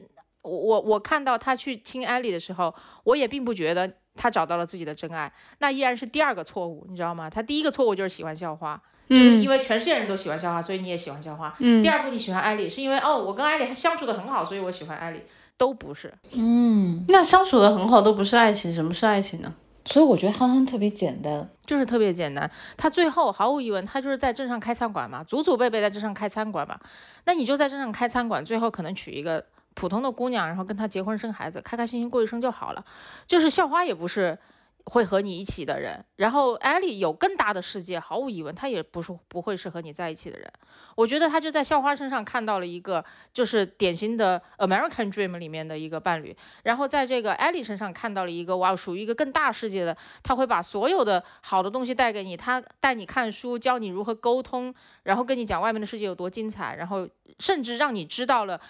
我我我看到他去亲艾莉的时候，我也并不觉得他找到了自己的真爱，那依然是第二个错误，你知道吗？他第一个错误就是喜欢校花。就是因为全世界人都喜欢校花，所以你也喜欢校花。嗯。第二步你喜欢艾丽，是因为哦，我跟艾丽相处的很好，所以我喜欢艾丽。都不是。嗯。那相处的很好都不是爱情，什么是爱情呢？所以我觉得憨憨特别简单，就是特别简单。他最后毫无疑问，他就是在镇上开餐馆嘛，祖祖辈辈在镇上开餐馆嘛。那你就在镇上开餐馆，最后可能娶一个普通的姑娘，然后跟她结婚生孩子，开开心心过一生就好了。就是校花也不是。会和你一起的人。然后艾莉有更大的世界，毫无疑问，她也不是不会是和你在一起的人。我觉得她就在校花身上看到了一个就是典型的 American Dream 里面的一个伴侣，然后在这个艾莉身上看到了一个哇，属于一个更大世界的，他会把所有的好的东西带给你，他带你看书，教你如何沟通，然后跟你讲外面的世界有多精彩，然后甚至让你知道了。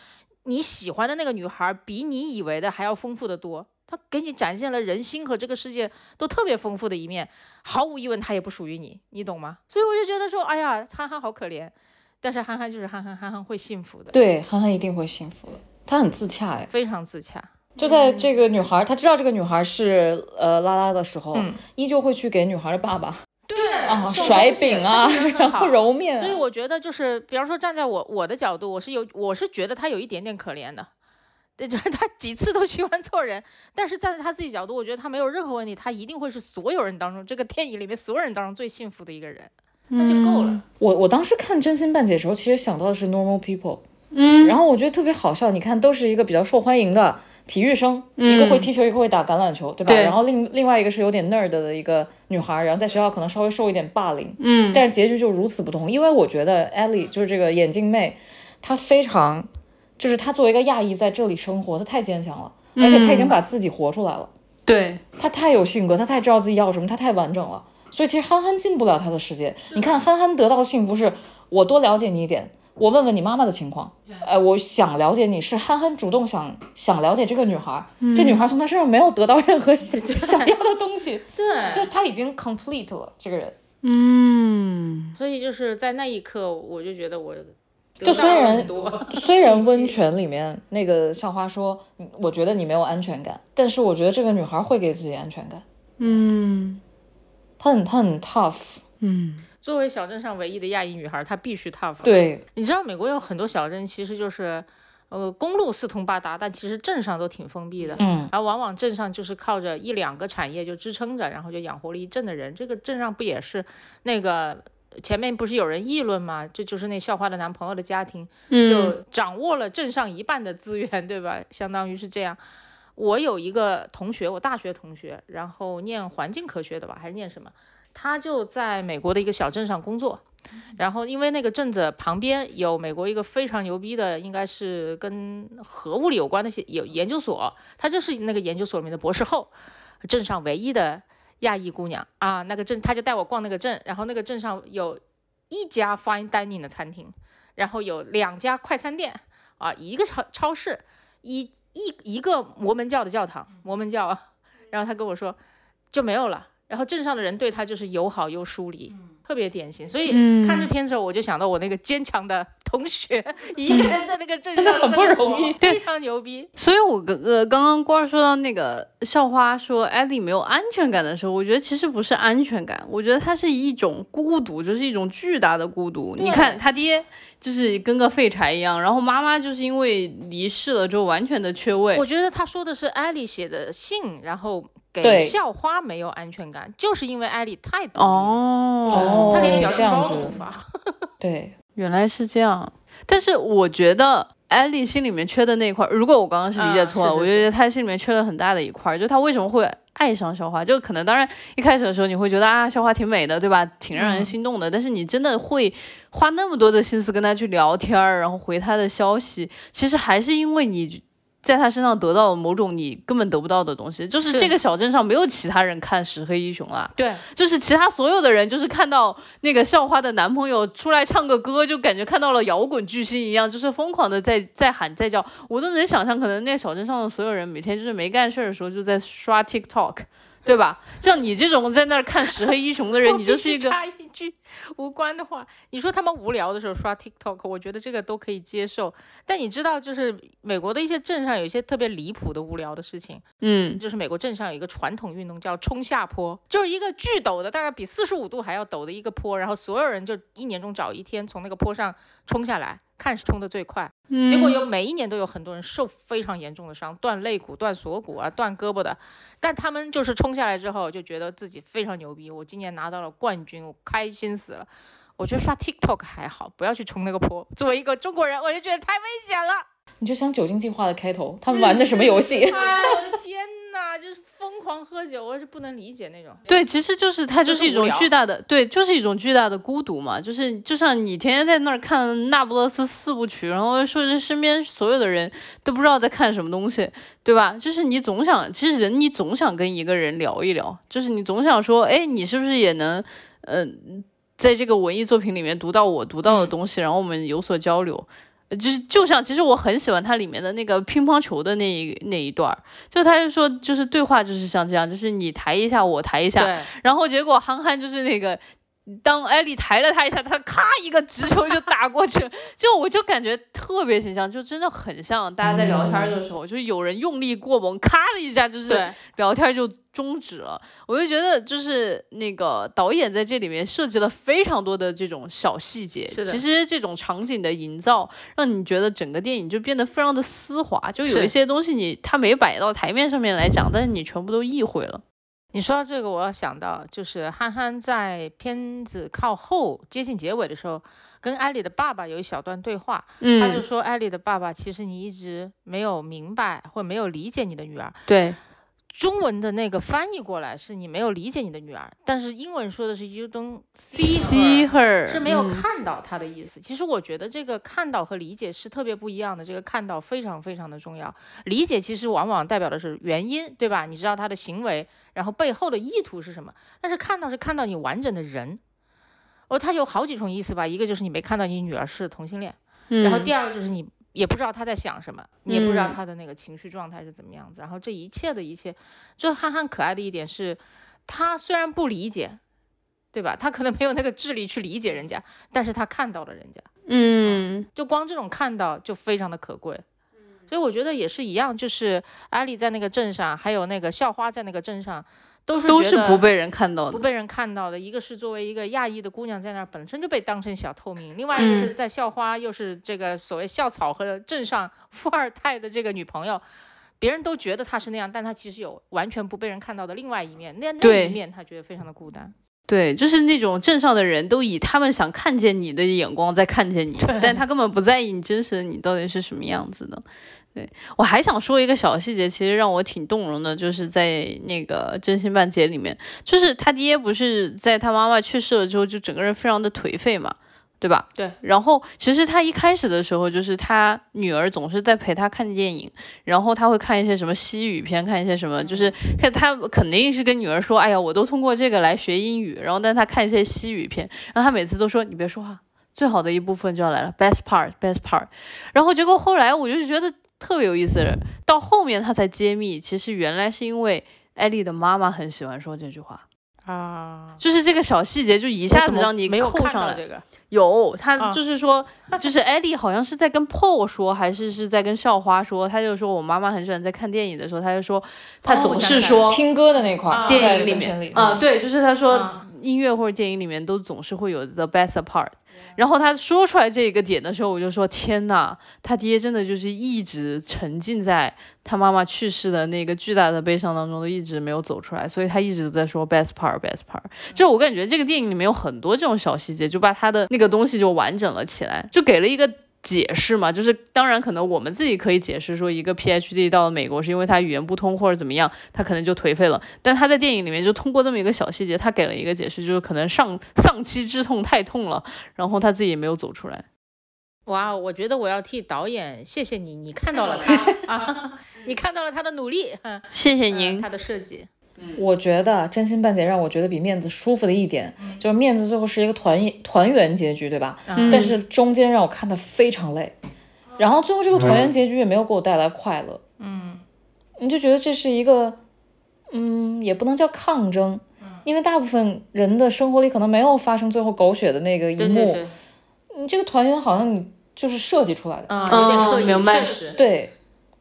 你喜欢的那个女孩比你以为的还要丰富的多，她给你展现了人心和这个世界都特别丰富的一面，毫无疑问他也不属于你，你懂吗？所以我就觉得说，哎呀，憨憨好可怜，但是憨憨就是憨憨，憨憨会幸福的，对，憨憨一定会幸福的，他很自洽哎，非常自洽。就在这个女孩，她知道这个女孩是呃拉拉的时候，嗯依旧会去给女孩的爸爸对 啊甩饼啊，然后揉面啊，所以我觉得就是，比方说站在我我的角度，我是有我是觉得他有一点点可怜的，对，就是 他几次都喜欢错人，但是站在他自己角度，我觉得他没有任何问题，他一定会是所有人当中这个电影里面所有人当中最幸福的一个人，那就够了。我我当时看真心半解的时候，其实想到的是 normal people，嗯，然后我觉得特别好笑。你看，都是一个比较受欢迎的体育生，一个会踢球，一个会打橄榄球，对吧？对然后另另外一个是有点 nerd 的一个女孩，然后在学校可能稍微受一点霸凌，嗯，但是结局就如此不同。因为我觉得 Ellie 就是这个眼镜妹，她非常，就是他作为一个亚裔在这里生活，他太坚强了，而且他已经把自己活出来了。对，他太有性格，他太知道自己要什么，他太完整了。所以其实憨憨进不了他的世界。你看憨憨得到的幸福是，我多了解你一点，我问问你妈妈的情况，呃，我想了解你是憨憨主动想想了解这个女孩，这女孩从他身上没有得到任何想想要的东西，对就他已经 complete 了这个人。嗯，所以就是在那一刻，我就觉得我得就虽然 虽然温泉里面那个校花说，嗯我觉得你没有安全感，但是我觉得这个女孩会给自己安全感。嗯，她很她很 tough，嗯，作为小镇上唯一的亚裔女孩，她必须 tough。对，你知道美国有很多小镇其实就是，呃，公路四通八达，但其实镇上都挺封闭的。嗯，然后往往镇上就是靠着一两个产业就支撑着，然后就养活了一镇的人。这个镇上不也是那个前面不是有人议论吗？这就是那校花的男朋友的家庭，就掌握了镇上一半的资源，对吧？相当于是这样。我有一个同学，我大学同学，然后念环境科学的吧，还是念什么？他就在美国的一个小镇上工作，然后因为那个镇子旁边有美国一个非常牛逼的，应该是跟核物理有关的些有研究所，他就是那个研究所里面的博士后，镇上唯一的亚裔姑娘啊。那个镇他就带我逛那个镇，然后那个镇上有一家 fine dining 的餐厅，然后有两家快餐店啊，一个超超市，一一一个摩门教的教堂，摩门教。然后他跟我说就没有了。然后镇上的人对他就是友好又疏离，特别典型。所以看这片子，我就想到我那个坚强的同学，一个人在那个镇上很不容易非常牛逼。所以我刚呃刚刚官儿说到那个校花说艾莉没有安全感的时候，我觉得其实不是安全感，我觉得它是一种孤独，就是一种巨大的孤独。你看他爹就是跟个废柴一样，然后妈妈就是因为离世了之后完全的缺位我。觉得他说的是艾莉写的信，然后给对校花没有安全感，就是因为艾丽太独立了，哦，他连表这情包都不发。对，原来是这样，但是我觉得艾丽心里面缺的那一块儿，如果我刚刚是理解错了，啊是是我就觉得她心里面缺了很大的一块儿，就她为什么会爱上校花？就可能当然一开始的时候你会觉得啊，校花挺美的，对吧？挺让人心动的，但是你真的会花那么多的心思跟她去聊天儿，然后回她的消息，其实还是因为你。在他身上得到了某种你根本得不到的东西，就是是这个小镇上没有其他人看石黑一雄了，对，就是其他所有的人，就是看到那个校花的男朋友出来唱个歌，就感觉看到了摇滚巨星一样，就是疯狂的在在喊在叫。我都能想象，可能那小镇上的所有人每天就是没干事儿的时候就在刷 TikTok，对吧？像你这种在那儿看石黑一雄的人，你就是一个插一句无关的话。你说他们无聊的时候刷 TikTok，我觉得这个都可以接受。但你知道，就是美国的一些镇上有一些特别离谱的无聊的事情，嗯就是美国镇上有一个传统运动叫冲下坡，就是一个巨陡的，大概比四十五度还要陡的一个坡，然后所有人就一年中找一天从那个坡上冲下来，看是冲的最快。嗯，结果有每一年都有很多人受非常严重的伤，断肋骨、断锁骨啊、断胳膊的。但他们就是冲下来之后，就觉得自己非常牛逼。我今年拿到了冠军，我开心死了。我觉得刷 TikTok 还好，不要去冲那个坡。作为一个中国人，我就觉得太危险了。你就想《酒精进化》的开头，他们玩的什么游戏？哎，我的天哪，就是疯狂喝酒，我是不能理解那种。对，其实就是它就是一种巨大的，对，就是一种巨大的孤独嘛。就是就像你天天在那儿看《那不勒斯四部曲》，然后说是身边所有的人都不知道在看什么东西，对吧？就是你总想，其实人你总想跟一个人聊一聊，就是你总想说，哎，你是不是也能，嗯、在这个文艺作品里面读到我读到的东西，然后我们有所交流。呃就是就像，其实我很喜欢它里面的那个乒乓球的那一那一段儿，就他就说，就是对话就是像这样，就是你抬一下，我抬一下，然后结果憨憨就是那个，当艾丽抬了他一下，他咔一个直球就打过去，就我就感觉特别形象，就真的很像大家在聊天的时候，就是有人用力过猛，咔的一下就是，聊天就终止了。我就觉得就是那个导演在这里面设计了非常多的这种小细节，其实这种场景的营造，让你觉得整个电影就变得非常的丝滑，就有一些东西你他没摆到台面上面来讲，但是你全部都意会了。你说到这个，我要想到就是憨憨在片子靠后接近结尾的时候，跟艾莉的爸爸有一小段对话，他就嗯，说艾莉的爸爸其实你一直没有明白或没有理解你的女儿。对，中文的那个翻译过来是你没有理解你的女儿，但是英文说的是 you don't see see her。是没有嗯看到她的意思。其实我觉得这个看到和理解是特别不一样的，这个看到非常非常的重要。理解其实往往代表的是原因，对吧？你知道她的行为，然后背后的意图是什么。但是看到是看到你完整的人。哦，它有好几重意思吧，一个就是你没看到你女儿是同性恋，嗯，然后第二个就是你也不知道他在想什么，你也不知道他的那个情绪状态是怎么样子。然后这一切的一切，就憨憨可爱的一点是，他虽然不理解，对吧？他可能没有那个智力去理解人家，但是他看到了人家，嗯就光这种看到就非常的可贵。所以我觉得也是一样，就是艾丽在那个镇上，还有那个校花在那个镇上，都是都是不被人看到的。不被人看到的。一个是作为一个亚裔的姑娘在那儿本身就被当成小透明，另外一个是嗯在校花又是这个所谓校草和镇上 富二代的这个女朋友。别人都觉得她是那样，但她其实有完全不被人看到的另外一面，那那一面她觉得非常的孤单。对，就是那种镇上的人都以他们想看见你的眼光在看见你，但他根本不在意你真实的你到底是什么样子的。对我还想说一个小细节，其实让我挺动容的，就是在那个《真心半截》里面，就是他爹不是在他妈妈去世了之后，就整个人非常的颓废嘛。对吧？对。然后其实他一开始的时候，就是他女儿总是在陪他看电影，然后他会看一些什么西语片，看一些什么，就是看他肯定是跟女儿说，哎呀，我都通过这个来学英语，然后但他看一些西语片，然后他每次都说你别说话，最好的一部分就要来了，best part，best part，然后结果后来我就觉得特别有意思，到后面他才揭秘，其实原来是因为艾丽的妈妈很喜欢说这句话。啊，就是这个小细节，就一下子让你没有看扣上来。到这个，有，他啊就是说，就是艾莉好像是在跟 Paul 说，还是是在跟校花说，他就说我妈妈很喜欢在看电影的时候，他就说，他哦总是说、听歌的那块电影里面啊、对，就是他说、啊音乐或者电影里面都总是会有 the best part。然后他说出来这个点的时候，我就说天呐，他爹真的就是一直沉浸在他妈妈去世的那个巨大的悲伤当中，都一直没有走出来，所以他一直都在说 best part，best part。就我感觉这个电影里面有很多这种小细节，就把他的那个东西就完整了起来，就给了一个。解释嘛，就是当然可能我们自己可以解释说，一个 PhD 到了美国是因为他语言不通或者怎么样，他可能就颓废了。但他在电影里面就通过这么一个小细节，他给了一个解释，就是可能上丧妻之痛太痛了，然后他自己也没有走出来。哇，我觉得我要替导演谢谢你，你看到了他 啊，你看到了他的努力，嗯谢谢您。他的设计，我觉得真心半截让我觉得比面子舒服的一点，就是面子最后是一个团团圆结局，对吧？嗯。但是中间让我看的非常累，然后最后这个团圆结局也没有给我带来快乐，嗯。你就觉得这是一个，嗯，也不能叫抗争，因为大部分人的生活里可能没有发生最后狗血的那个一幕，对。对。对，你这个团圆好像你就是设计出来的，啊，有点刻意，嗯明白，对。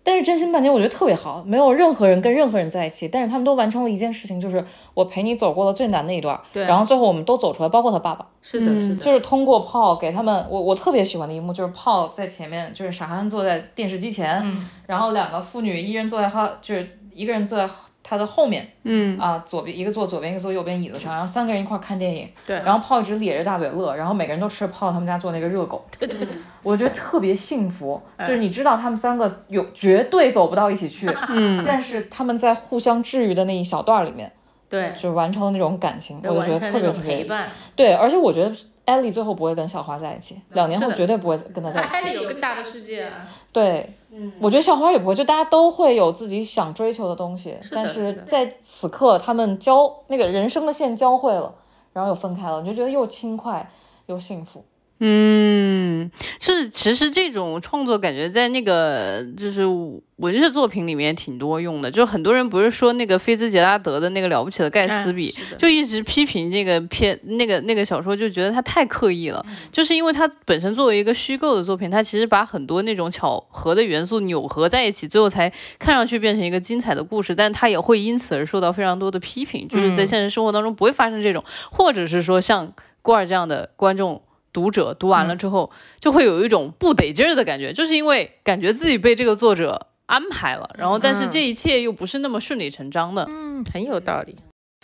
但是真心半截我觉得特别好，没有任何人跟任何人在一起，但是他们都完成了一件事情，就是我陪你走过了最难的一段，对然后最后我们都走出来，包括他爸爸。是的，是的，就是通过炮给他们，我我特别喜欢的一幕就是炮在前面，就是傻憨坐在电视机前，嗯然后两个妇女，一人坐在哈，就是一个人坐在他的后面嗯。啊，左边一个坐左边，一个坐右边椅子上，然后三个人一块儿看电影，对。然后炮一直咧着大嘴乐，然后每个人都吃泡他们家做那个热狗，对对对，我觉得特别幸福，就是你知道他们三个有绝对走不到一起去，嗯，但是他们在互相治愈的那一小段里面，对，就完成了那种感情，我就觉得特别特别陪伴。对，而且我觉得艾莉最后不会跟校花在一起，两年后绝对不会跟她在一起。艾丽有更大的世界啊，对，我觉得校花也不会，就大家都会有自己想追求的东西，的但是在此刻他们交那个人生的线交汇了，然后又分开了，你就觉得又轻快又幸福。嗯，是，其实这种创作感觉在那个就是文学作品里面挺多用的，就很多人不是说那个菲兹杰拉德的那个了不起的盖茨比，哎就一直批评这个片那个那个小说，就觉得它太刻意了，就是因为它本身作为一个虚构的作品，它其实把很多那种巧合的元素扭合在一起，最后才看上去变成一个精彩的故事，但它也会因此而受到非常多的批评，就是在现实生活当中不会发生这种，或者是说像郭尔这样的观众。读者读完了之后，就会有一种不得劲儿的感觉，就是因为感觉自己被这个作者安排了，然后但是这一切又不是那么顺理成章的。嗯，很有道理。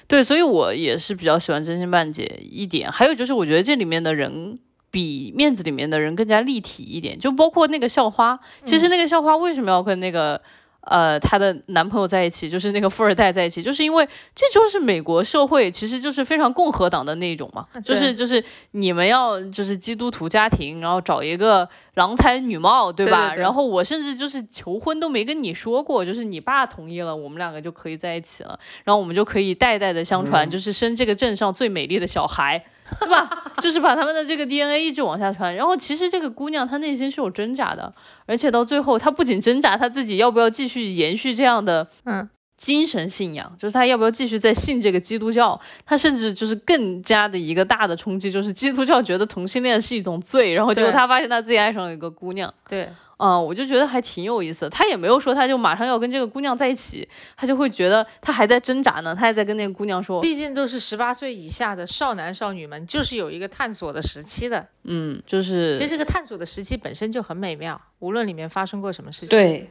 对，所以我也是比较喜欢真心半解一点。还有就是，我觉得这里面的人比面子里面的人更加立体一点，就包括那个校花。其实那个校花为什么要跟那个呃她的男朋友在一起，就是那个富二代在一起，就是因为这就是美国社会，其实就是非常共和党的那种嘛，就是就是你们要就是基督徒家庭，然后找一个郎才女貌，对吧？对对对然后我甚至就是求婚都没跟你说过，就是你爸同意了，我们两个就可以在一起了。然后我们就可以代代的相传，就是生这个镇上最美丽的小孩，对吧？就是把他们的这个 DNA 一直往下传。然后其实这个姑娘她内心是有挣扎的，而且到最后她不仅挣扎，她自己要不要继续延续这样的嗯精神信仰，就是她要不要继续再信这个基督教？她甚至就是更加的一个大的冲击，就是基督教觉得同性恋是一种罪，然后结果她发现她自己爱上了一个姑娘。对，嗯，我就觉得还挺有意思的。他也没有说他就马上要跟这个姑娘在一起，他就会觉得他还在挣扎呢，他还在跟那个姑娘说，毕竟都是十八岁以下的少男少女们，就是有一个探索的时期的。嗯，就是其实这个探索的时期本身就很美妙，无论里面发生过什么事情。，对，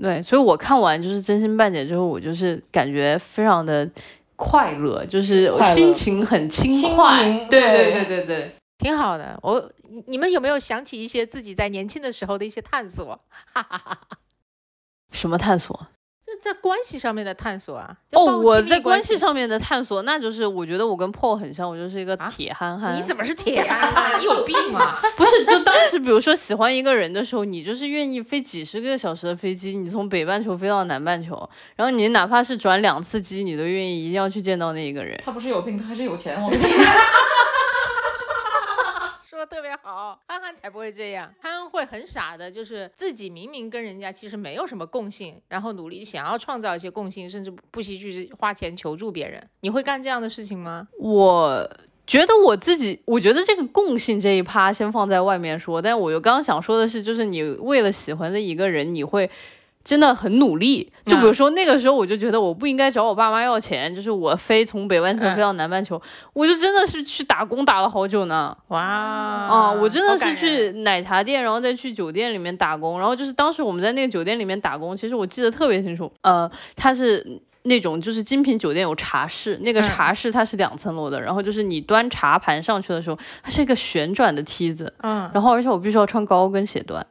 对，所以我看完就是真心半解之后，我就是感觉非常的快乐，就是心情很轻轻快。对对对对对。挺好的。我你你们有没有想起一些自己在年轻的时候的一些探索？什么探索？就在关系上面的探索啊。哦，我在关系系上面的探索，那就是我觉得我跟 Paul 很像，我就是一个啊铁憨憨。你怎么是铁 憨憨？你有病吗？不是，就当时比如说喜欢一个人的时候，你就是愿意飞几十个小时的飞机，你从北半球飞到南半球，然后你哪怕是转两次机，你都愿意一定要去见到那一个人。他不是有病，他还是有钱。我跟你说，说的特别好，憨憨才不会这样，憨憨会很傻的，就是自己明明跟人家其实没有什么共性，然后努力想要创造一些共性，甚至不惜去花钱求助别人。你会干这样的事情吗？我觉得我自己，我觉得这个共性这一趴先放在外面说，但我又刚刚想说的是，就是你为了喜欢的一个人，你会。真的很努力，就比如说那个时候，我就觉得我不应该找我爸妈要钱，就是我飞从北半球飞到南半球，我就真的是去打工打了好久呢。哇啊，我真的是去奶茶店，然后再去酒店里面打工，然后就是当时我们在那个酒店里面打工，其实我记得特别清楚，呃，它是那种就是精品酒店有茶室，那个嗯。茶室它是两层楼的，然后就是你端茶盘上去的时候，它是一个旋转的梯子，嗯，然后而且我必须要穿高跟鞋端。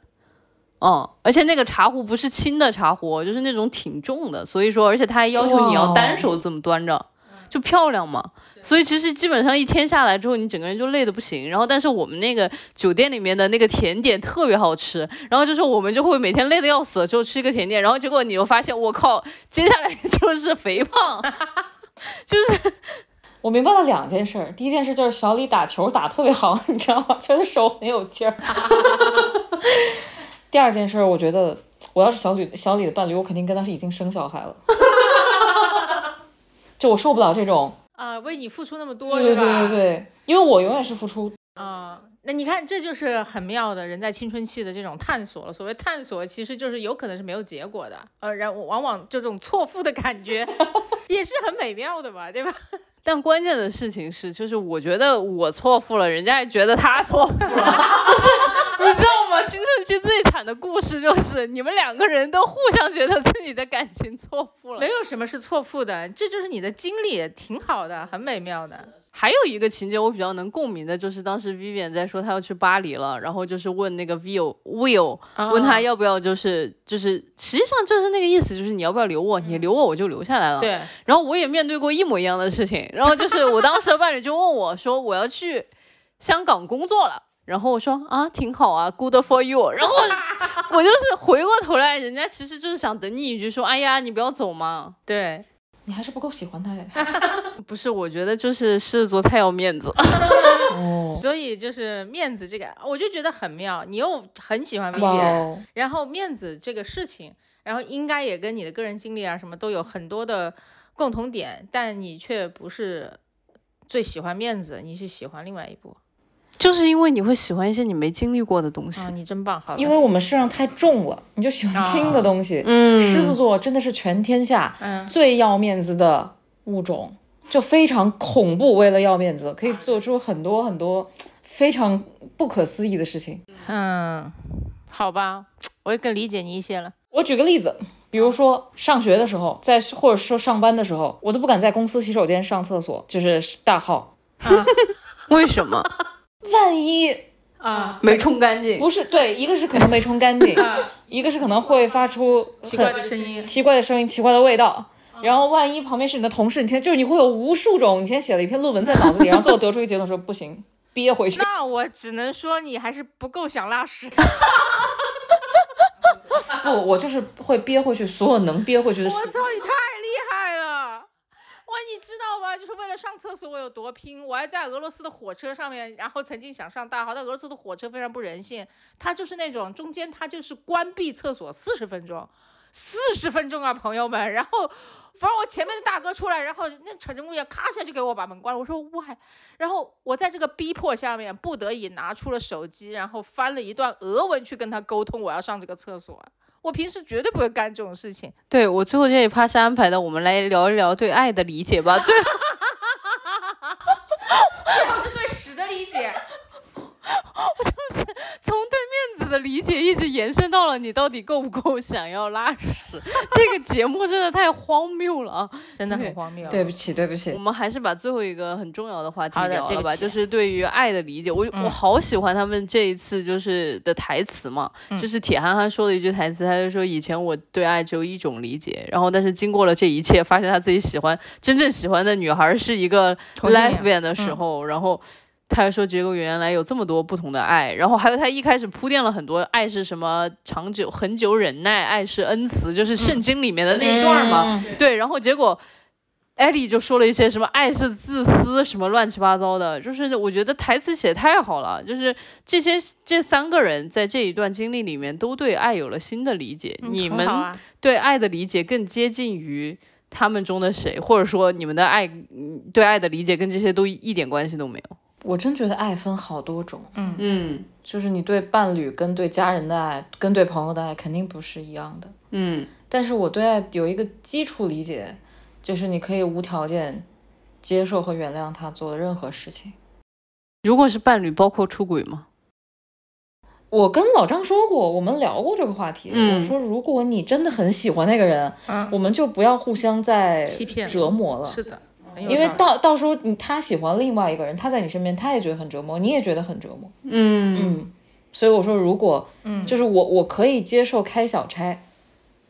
嗯，而且那个茶壶不是轻的茶壶，就是那种挺重的，所以说，而且他还要求你要单手这么端着，就漂亮嘛。所以其实基本上一天下来之后，你整个人就累得不行。然后，但是我们那个酒店里面的那个甜点特别好吃，然后就是我们就会每天累得要死的时候吃一个甜点，然后结果你又发现，我靠，接下来 就是肥胖，就是我明白了两件事儿。第一件事就是小李打球打特别好，你知道吗？就是手很有劲儿。第二件事儿，我觉得我要是小李小李的伴侣，我肯定跟他是已经生小孩了。就我受不了这种，啊、为你付出那么多，对对吧？对对对，因为我永远是付出啊、那你看，这就是很妙的人在青春期的这种探索了。所谓探索，其实就是有可能是没有结果的，呃，然往往这种错付的感觉 也是很美妙的吧，对吧？但关键的事情是，就是我觉得我错付了，人家也觉得他错付了，就是你知道吗？青春期最惨的故事就是你们两个人都互相觉得自己的感情错付了没。有什么是错付的，这就是你的经历，挺好的，很美妙的。还有一个情节我比较能共鸣的，就是当时 Vivian 在说她要去巴黎了，然后就是问那个 Will Will 问他要不要，就是就是实际上就是那个意思，就是你要不要留我，你留我我就留下来了。。对，然后我也面对过一模一样的事情，然后就是我当时的伴侣就问我说我要去香港工作了。然后我说啊，挺好啊，good for you。然后我就是回过头来，人家其实就是想等你一句说，哎呀，你不要走嘛。对，你还是不够喜欢他呀。不是，我觉得就是狮子座太要面子 所以就是面子这个，我就觉得很妙。你又很喜欢哇 Vivian，哦，然后面子这个事情，然后应该也跟你的个人经历啊什么都有很多的共同点，但你却不是最喜欢面子，你是喜欢另外一部。就是因为你会喜欢一些你没经历过的东西。啊，你真棒，好的，因为我们身上太重了，你就喜欢轻的东西。嗯狮子座真的是全天下嗯最要面子的物种，就非常恐怖。为了要面子，可以做出很多很多非常不可思议的事情。嗯，好吧，我也更理解你一些了。我举个例子，比如说上学的时候，在或者说上班的时候，我都不敢在公司洗手间上厕所，就是大号，为什么万一啊，没冲干净？不是对，一个是可能没冲干净，一个是可能会发出奇怪的声音，奇怪的声音、奇怪的味道。然后万一旁边是你的同事，你听，就是你会有无数种，你先写了一篇论文在脑子里，然后最后得出一个结论说不行，憋回去。那我只能说你还是不够想拉屎。不，我就是会憋回去所有能憋回去的事。我操，你太厉害了！哇，你知道吗？就是为了上厕所，我有多拼！我还在俄罗斯的火车上面，然后曾经想上大号，但俄罗斯的火车非常不人性，它就是那种中间它就是关闭厕所四十分钟，四十分钟啊，朋友们。然后，反正我前面的大哥出来，然后那乘务员咔一下就给我把门关了。我说哇然后我在这个逼迫下面，不得已拿出了手机，然后翻了一段俄文去跟他沟通，我要上这个厕所。我平时绝对不会干这种事情。对我最后这一趴是安排的，我们来聊一聊对爱的理解吧。最后我是对屎的理解。从对面子的理解一直延伸到了你到底够不够想要拉屎。这个节目真的太荒谬了啊！真的很荒谬。对不起，对不起我，们还是把最后一个很重要的话题聊了吧，就是对于爱的理解。我、嗯我好喜欢他们这一次就是的台词嘛，嗯就是铁憨憨说的一句台词，他就说以前我对爱只有一种理解，然后但是经过了这一切，发现他自己喜欢真正喜欢的女孩是一个 lesbian 的时候，然后。他还说，结果原来有这么多不同的爱，然后还有他一开始铺垫了很多，爱是什么长久、很久忍耐，爱是恩慈，就是圣经里面的那一段嘛。嗯对，然后结果艾莉就说了一些什么爱是自私什么乱七八糟的，就是我觉得台词写得太好了，就是这些这三个人在这一段经历里面都对爱有了新的理解，嗯你们对爱的理解更接近于他们中的谁，或者说你们的爱嗯对爱的理解跟这些都一点关系都没有。我真觉得爱分好多种，嗯嗯就是你对伴侣跟对家人的爱，跟对朋友的爱肯定不是一样的。嗯但是我对爱有一个基础理解，就是你可以无条件接受和原谅他做的任何事情。如果是伴侣，包括出轨吗？我跟老张说过，我们聊过这个话题。嗯我说，如果你真的很喜欢那个人，嗯，我们就不要互相再欺骗折磨了。是的，因为到到时候你他喜欢另外一个人，他在你身边，他也觉得很折磨，你也觉得很折磨。嗯嗯，所以我说，如果嗯就是我我可以接受开小差，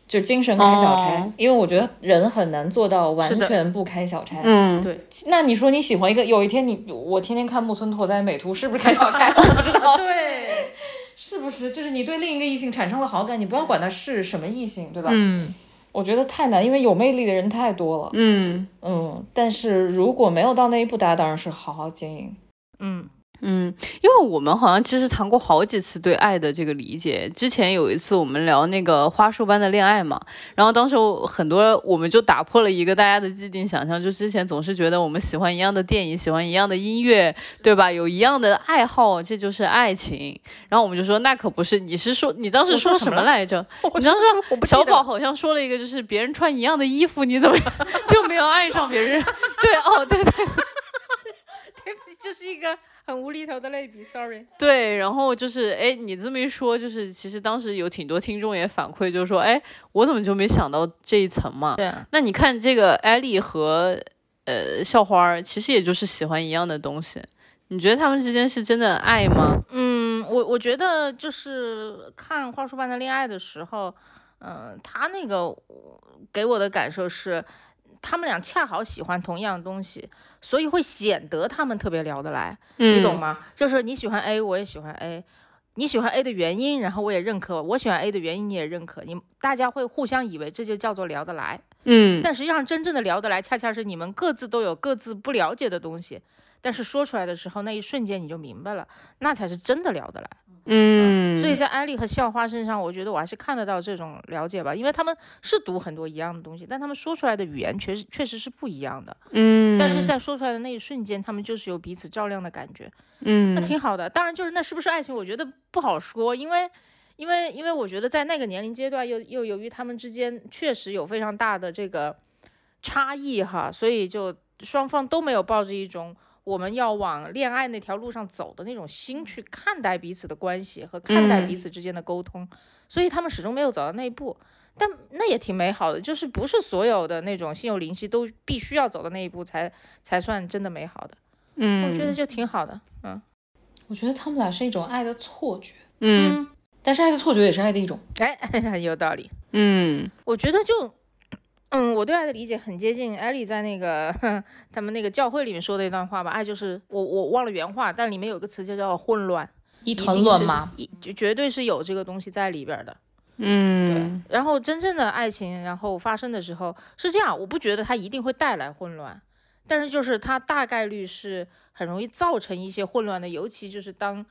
就精神开小差，哦因为我觉得人很难做到完全不开小差。嗯，对那你说你喜欢一个，有一天你我天天看木村拓哉美图，是不是开小差？我不知道，对，是不是？就是你对另一个异性产生了好感，你不要管他是什么异性，对吧？嗯我觉得太难，因为有魅力的人太多了。嗯嗯，但是如果没有到那一步，大家当然是好好经营。嗯嗯，因为我们好像其实谈过好几次对爱的这个理解。之前有一次我们聊那个花束般的恋爱嘛，然后当时我很多我们就打破了一个大家的既定想象，就之前总是觉得我们喜欢一样的电影，喜欢一样的音乐，对吧？有一样的爱好，这就是爱情。然后我们就说那可不是，你是说你当时说说什什么来着？我你当时小宝好像说了一个，就是别人穿一样的衣服，你怎么 就没有爱上别人？对，哦，对对个很无厘头的类比，sorry。对，然后就是，哎，你这么一说，就是其实当时有挺多听众也反馈，就是说，哎，我怎么就没想到这一层嘛？对，那你看这个艾丽和呃校花，其实也就是喜欢一样的东西。你觉得他们之间是真的爱吗？嗯，我我觉得就是看《花束般的恋爱》的时候，嗯、他那个给我的感受是，他们俩恰好喜欢同样的东西，所以会显得他们特别聊得来，嗯你懂？吗？就是你喜欢 A，我也喜欢 A。你喜欢 A 的原因，然后我也认可；我喜欢 A 的原因，你也认可。你大家会互相以为这就叫做聊得来，嗯但实际上真正的聊得来，恰恰是你们各自都有各自不了解的东西，但是说出来的时候，那一瞬间你就明白了，那才是真的聊得来。嗯，所以在艾丽和校花身上，我觉得我还是看得到这种了解吧，因为他们是读很多一样的东西，但他们说出来的语言确实确实是不一样的。嗯，但是在说出来的那一瞬间，他们就是有彼此照亮的感觉，嗯那嗯挺好的。当然，就是那是不是爱情，我觉得不好说，因为。因为，因为我觉得在那个年龄阶段又，又由于他们之间确实有非常大的这个差异哈，所以就双方都没有抱着一种我们要往恋爱那条路上走的那种心去看待彼此的关系和看待嗯彼此之间的沟通，所以他们始终没有走到那一步。但那也挺美好的，就是不是所有的那种心有灵犀都必须要走到那一步才才算真的美好的，嗯，我觉得就挺好的。嗯我觉得他们俩是一种爱的错觉，嗯但是爱的错觉也是爱的一种。哎，很 有道理。嗯我觉得就，嗯，我对爱的理解很接近艾莉在那个 他们那个教会里面说的一段话吧。爱就是我我忘了原话，但里面有个词就叫混乱，一一团乱麻，一就绝对是有这个东西在里边儿的。嗯然后真正的爱情，然后发生的时候是这样，我不觉得它一定会带来混乱，但是就是它大概率是很容易造成一些混乱的，尤其就是当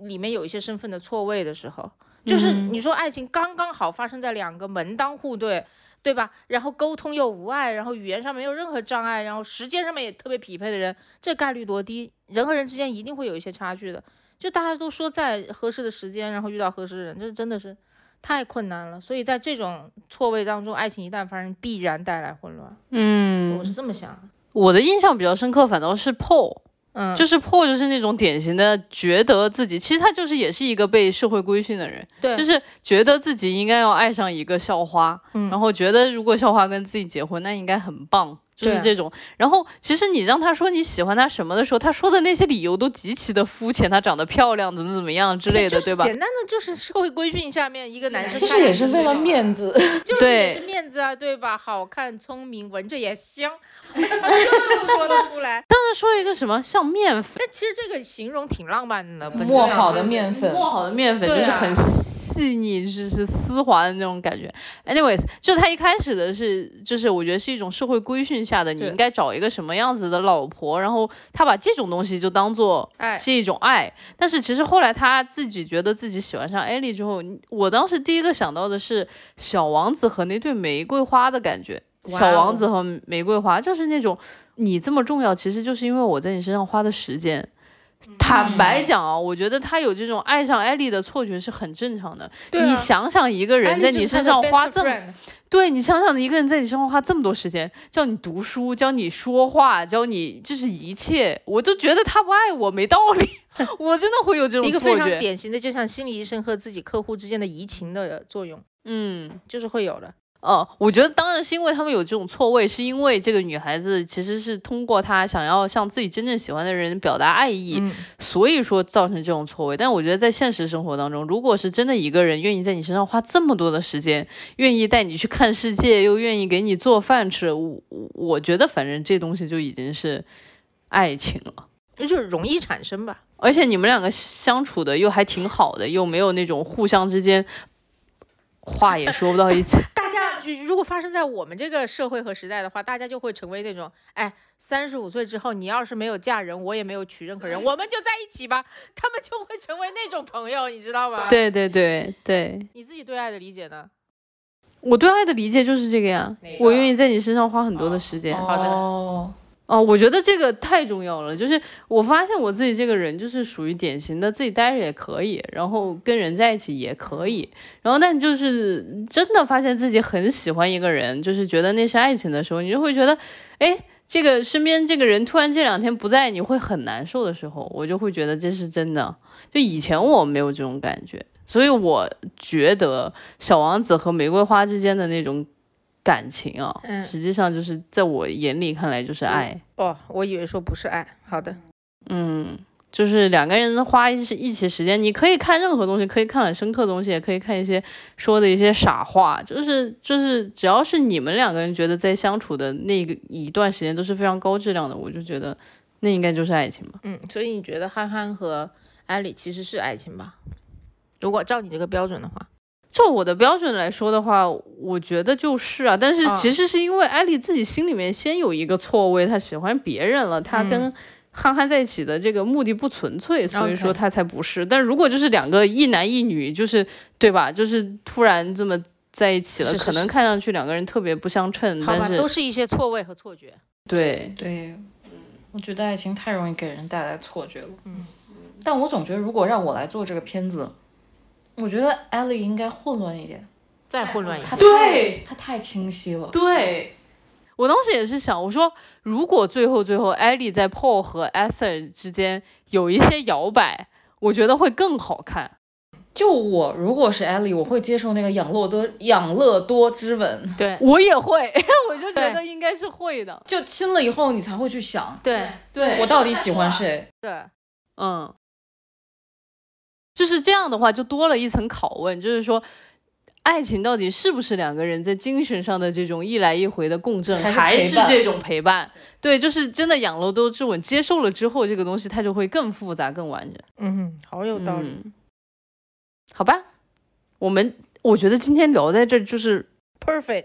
里面有一些身份的错位的时候，就是嗯你说爱情刚刚好发生在两个门当户对。对吧？然后沟通又无碍，然后语言上没有任何障碍，然后时间上面也特别匹配的人，这概率多低？人和人之间一定会有一些差距的。就大家都说在合适的时间，然后遇到合适的人，这真的是太困难了。所以在这种错位当中，爱情一旦发生，必然带来混乱。嗯我是这么想的。我的印象比较深刻，反倒是 Paul。嗯，就是破，就是那种典型的觉得自己，其实他就是也是一个被社会规训的人，对，就是觉得自己应该要爱上一个校花，嗯。然后觉得如果校花跟自己结婚，那应该很棒，就是这种。然后其实你让他说你喜欢他什么的时候，他说的那些理由都极其的肤浅，他长得漂亮，怎么怎么样之类的，对吧？简单的就是社会规训下面一个男生其实也是为了面子。就是对面子啊，对吧？好看、聪明，闻着也香，说得出来。但是说一个什么像面粉，但其实这个形容挺浪漫的，磨好的面粉，磨好的面粉就是很细腻，就是丝滑的那种感觉。Anyways，就他一开始的是，就是我觉得是一种社会规训下的，你应该找一个什么样子的老婆，然后他把这种东西就当做哎，是一种爱。但是其实后来他自己觉得自己喜欢上艾莉之后，我当时第一个想到的是小王子和那对玫瑰花的感觉。哇小王哦子和玫瑰花就是那种你这么重要，其实就是因为我在你身上花的时间。坦白讲啊，我觉得他有这种爱上艾丽的错觉是很正常的。对啊你想想，一个人在你身上花这么，对你想想，一个人在你身上花这么多时间，教你读书，教你说话，教你就是一切，我都觉得他不爱我没道理，我真的会有这种一个非常。典型的，就像心理医生和自己客户之间的移情的作用，嗯，就是会有的。哦，我觉得当然是因为他们有这种错位，是因为这个女孩子其实是通过她想要向自己真正喜欢的人表达爱意，嗯，所以说造成这种错位。但我觉得在现实生活当中，如果是真的一个人愿意在你身上花这么多的时间，愿意带你去看世界，又愿意给你做饭吃，我我觉得反正这东西就已经是爱情了。就是容易产生吧。而且你们两个相处的又还挺好的，又没有那种互相之间话也说不到一起。如果发生在我们这个社会和时代的话，大家就会成为那种，哎，三十五岁之后，你要是没有嫁人，我也没有娶任何人，我们就在一起吧。他们就会成为那种朋友，你知道吗？，对对对对，你自己对爱的理解呢？我对爱的理解就是这个呀，个我愿意在你身上花很多的时间。好的哦，哦，我觉得这个太重要了。就是我发现我自己这个人就是属于典型的自己待着也可以，然后跟人在一起也可以，然后但就是真的发现自己很喜欢一个人，就是觉得那是爱情的时候，你就会觉得，哎，这个身边这个人突然这两天不在，你会很难受的时候，我就会觉得这是真的。就以前我没有这种感觉，所以我觉得小王子和玫瑰花之间的那种感情啊，嗯实际上就是在我眼里看来就是爱。哦，我以为说不是爱。好的，嗯，就是两个人花一一起时间，你可以看任何东西，可以看很深刻的东西，也可以看一些说的一些傻话，就是就是只要是你们两个人觉得在相处的那个一段时间都是非常高质量的，我就觉得那应该就是爱情吧。嗯，所以你觉得憨憨和艾里其实是爱情吧？如果照你这个标准的话，照我的标准来说的话，我觉得就是啊，但是啊其实是因为艾丽自己心里面先有一个错位，她喜欢别人了，她跟憨憨在一起的这个目的不纯粹，所以说她才不是。但如果就是两个一男一女，就是对吧？就是突然这么在一起了，是是可能看上去两个人特别不相称，好吧，但是都是一些错位和错觉。对对，我觉得爱情太容易给人带来错觉了。嗯，但我总觉得如果让我来做这个片子，我觉得艾莉应该混乱一点，再混乱一她点，对她太清晰了。对。我当时也是想，我说如果最后最后艾丽在 Paul 和 Esther 之间有一些摇摆，我觉得会更好看。就我如果是艾莉，我会接受那个养乐多养乐多之吻，对我也会，我就觉得应该是会的。就亲了以后你才会去想，对对我到底喜欢谁。对，嗯，就是这样的话，就多了一层拷问，就是说，爱情到底是不是两个人在精神上的这种一来一回的共振，还是这种陪伴？对，就是真的养了都之吻接受了之后，这个东西它就会更复杂、更完整。嗯，好有道理。嗯好吧，我们我觉得今天聊在这儿就是。Perfect。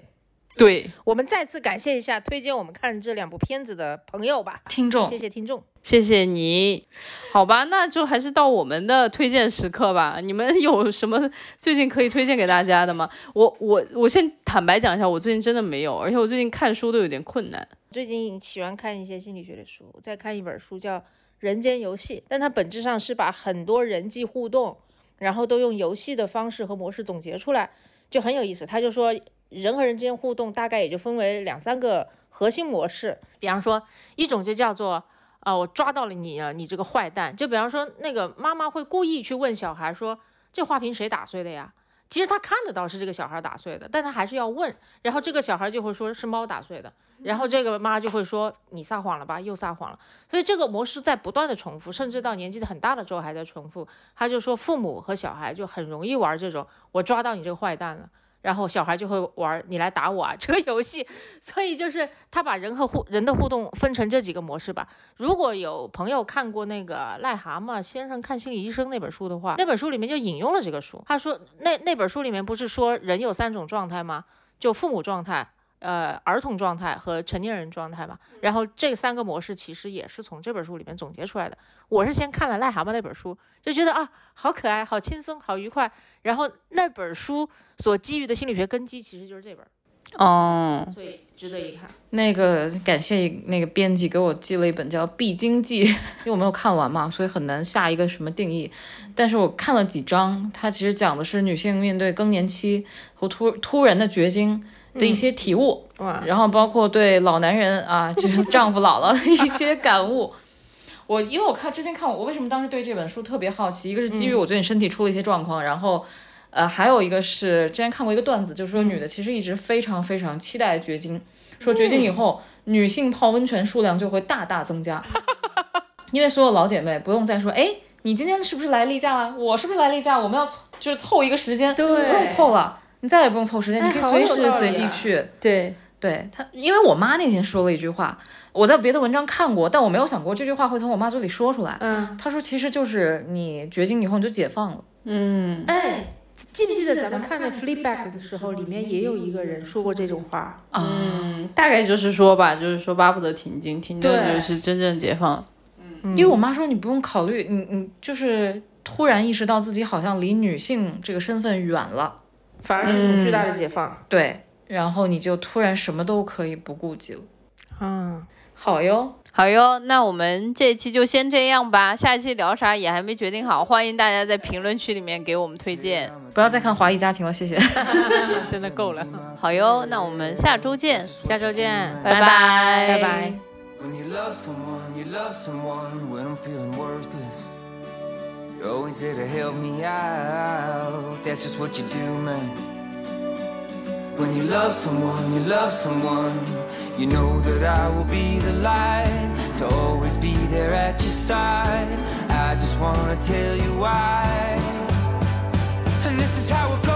对，我们再次感谢一下推荐我们看这两部片子的朋友吧，听众谢谢听众。谢谢你，好吧，那就还是到我们的推荐时刻吧。你们有什么最近可以推荐给大家的吗？我我我先坦白讲一下，我最近真的没有，而且我最近看书都有点困难。最近喜欢看一些心理学的书，我在看一本书叫《人间游戏》，但它本质上是把很多人际互动，然后都用游戏的方式和模式总结出来，就很有意思。他就说，人和人之间互动大概也就分为两三个核心模式，比方说一种就叫做。啊、我抓到了你了，你这个坏蛋！就比方说，那个妈妈会故意去问小孩说：“这花瓶谁打碎的呀？”其实他看得到是这个小孩打碎的，但他还是要问。然后这个小孩就会说是猫打碎的，然后这个妈就会说你撒谎了吧，又撒谎了。所以这个模式在不断的重复，甚至到年纪很大的时候还在重复。他就说父母和小孩就很容易玩这种我抓到你这个坏蛋了。然后小孩就会玩你来打我啊这个游戏，所以就是他把人和互人的互动分成这几个模式吧。如果有朋友看过那个癞蛤蟆先生看心理医生那本书的话，那本书里面就引用了这个书。他说那那本书里面不是说人有三种状态吗？就父母状态。呃，儿童状态和成年人状态嘛，然后这三个模式其实也是从这本书里面总结出来的。我是先看了癞蛤蟆那本书，就觉得啊，好可爱，好轻松，好愉快。然后那本书所基于的心理学根基其实就是这本，哦，所以值得一看。那个感谢那个编辑给我寄了一本叫《必经记》，因为我没有看完嘛，所以很难下一个什么定义。但是我看了几章，它其实讲的是女性面对更年期和突突然的绝经的一些体悟，哇，然后包括对老男人啊，就是 丈夫老了的一些感悟。我因为我看之前看我为什么当时对这本书特别好奇，一个是基于我最近身体出了一些状况，然后呃还有一个是之前看过一个段子，就是说女的其实一直非常非常期待绝经，说绝经以后、女性泡温泉数量就会大大增加，因为所有老姐妹不用再说哎。你今天是不是来例假了？我是不是来例假？我们要就是凑一个时间，对不用凑了，你再也不用凑时间，你可以随时随地去。对，对他，因为我妈那天说了一句话，我在别的文章看过，但我没有想过这句话会从我妈嘴里说出来。嗯，她说，其实就是你绝经以后你就解放了。嗯，哎，记不记得咱们看那《Fleabag》的时候，里面也有一个人说过这种话？啊，嗯，大概就是说吧，就是说巴不得停经，停经对就是真正解放。嗯因为我妈说你不用考虑，你你就是突然意识到自己好像离女性这个身份远了，反而是一种巨大的解放。对，然后你就突然什么都可以不顾及了。嗯，好哟，好哟，那我们这一期就先这样吧，下一期聊啥也还没决定好，欢迎大家在评论区里面给我们推荐。不要再看华裔家庭了，谢谢，真的够了。好哟，那我们下周见，下周见，拜拜拜拜拜。When you love someone, you love someone when I'm feeling worthless. Oh, always there to help me out. That's just what you do, man. When you love someone, you love someone You know that I will be the light To always be there at your side I just wanna tell you why And this is how it goes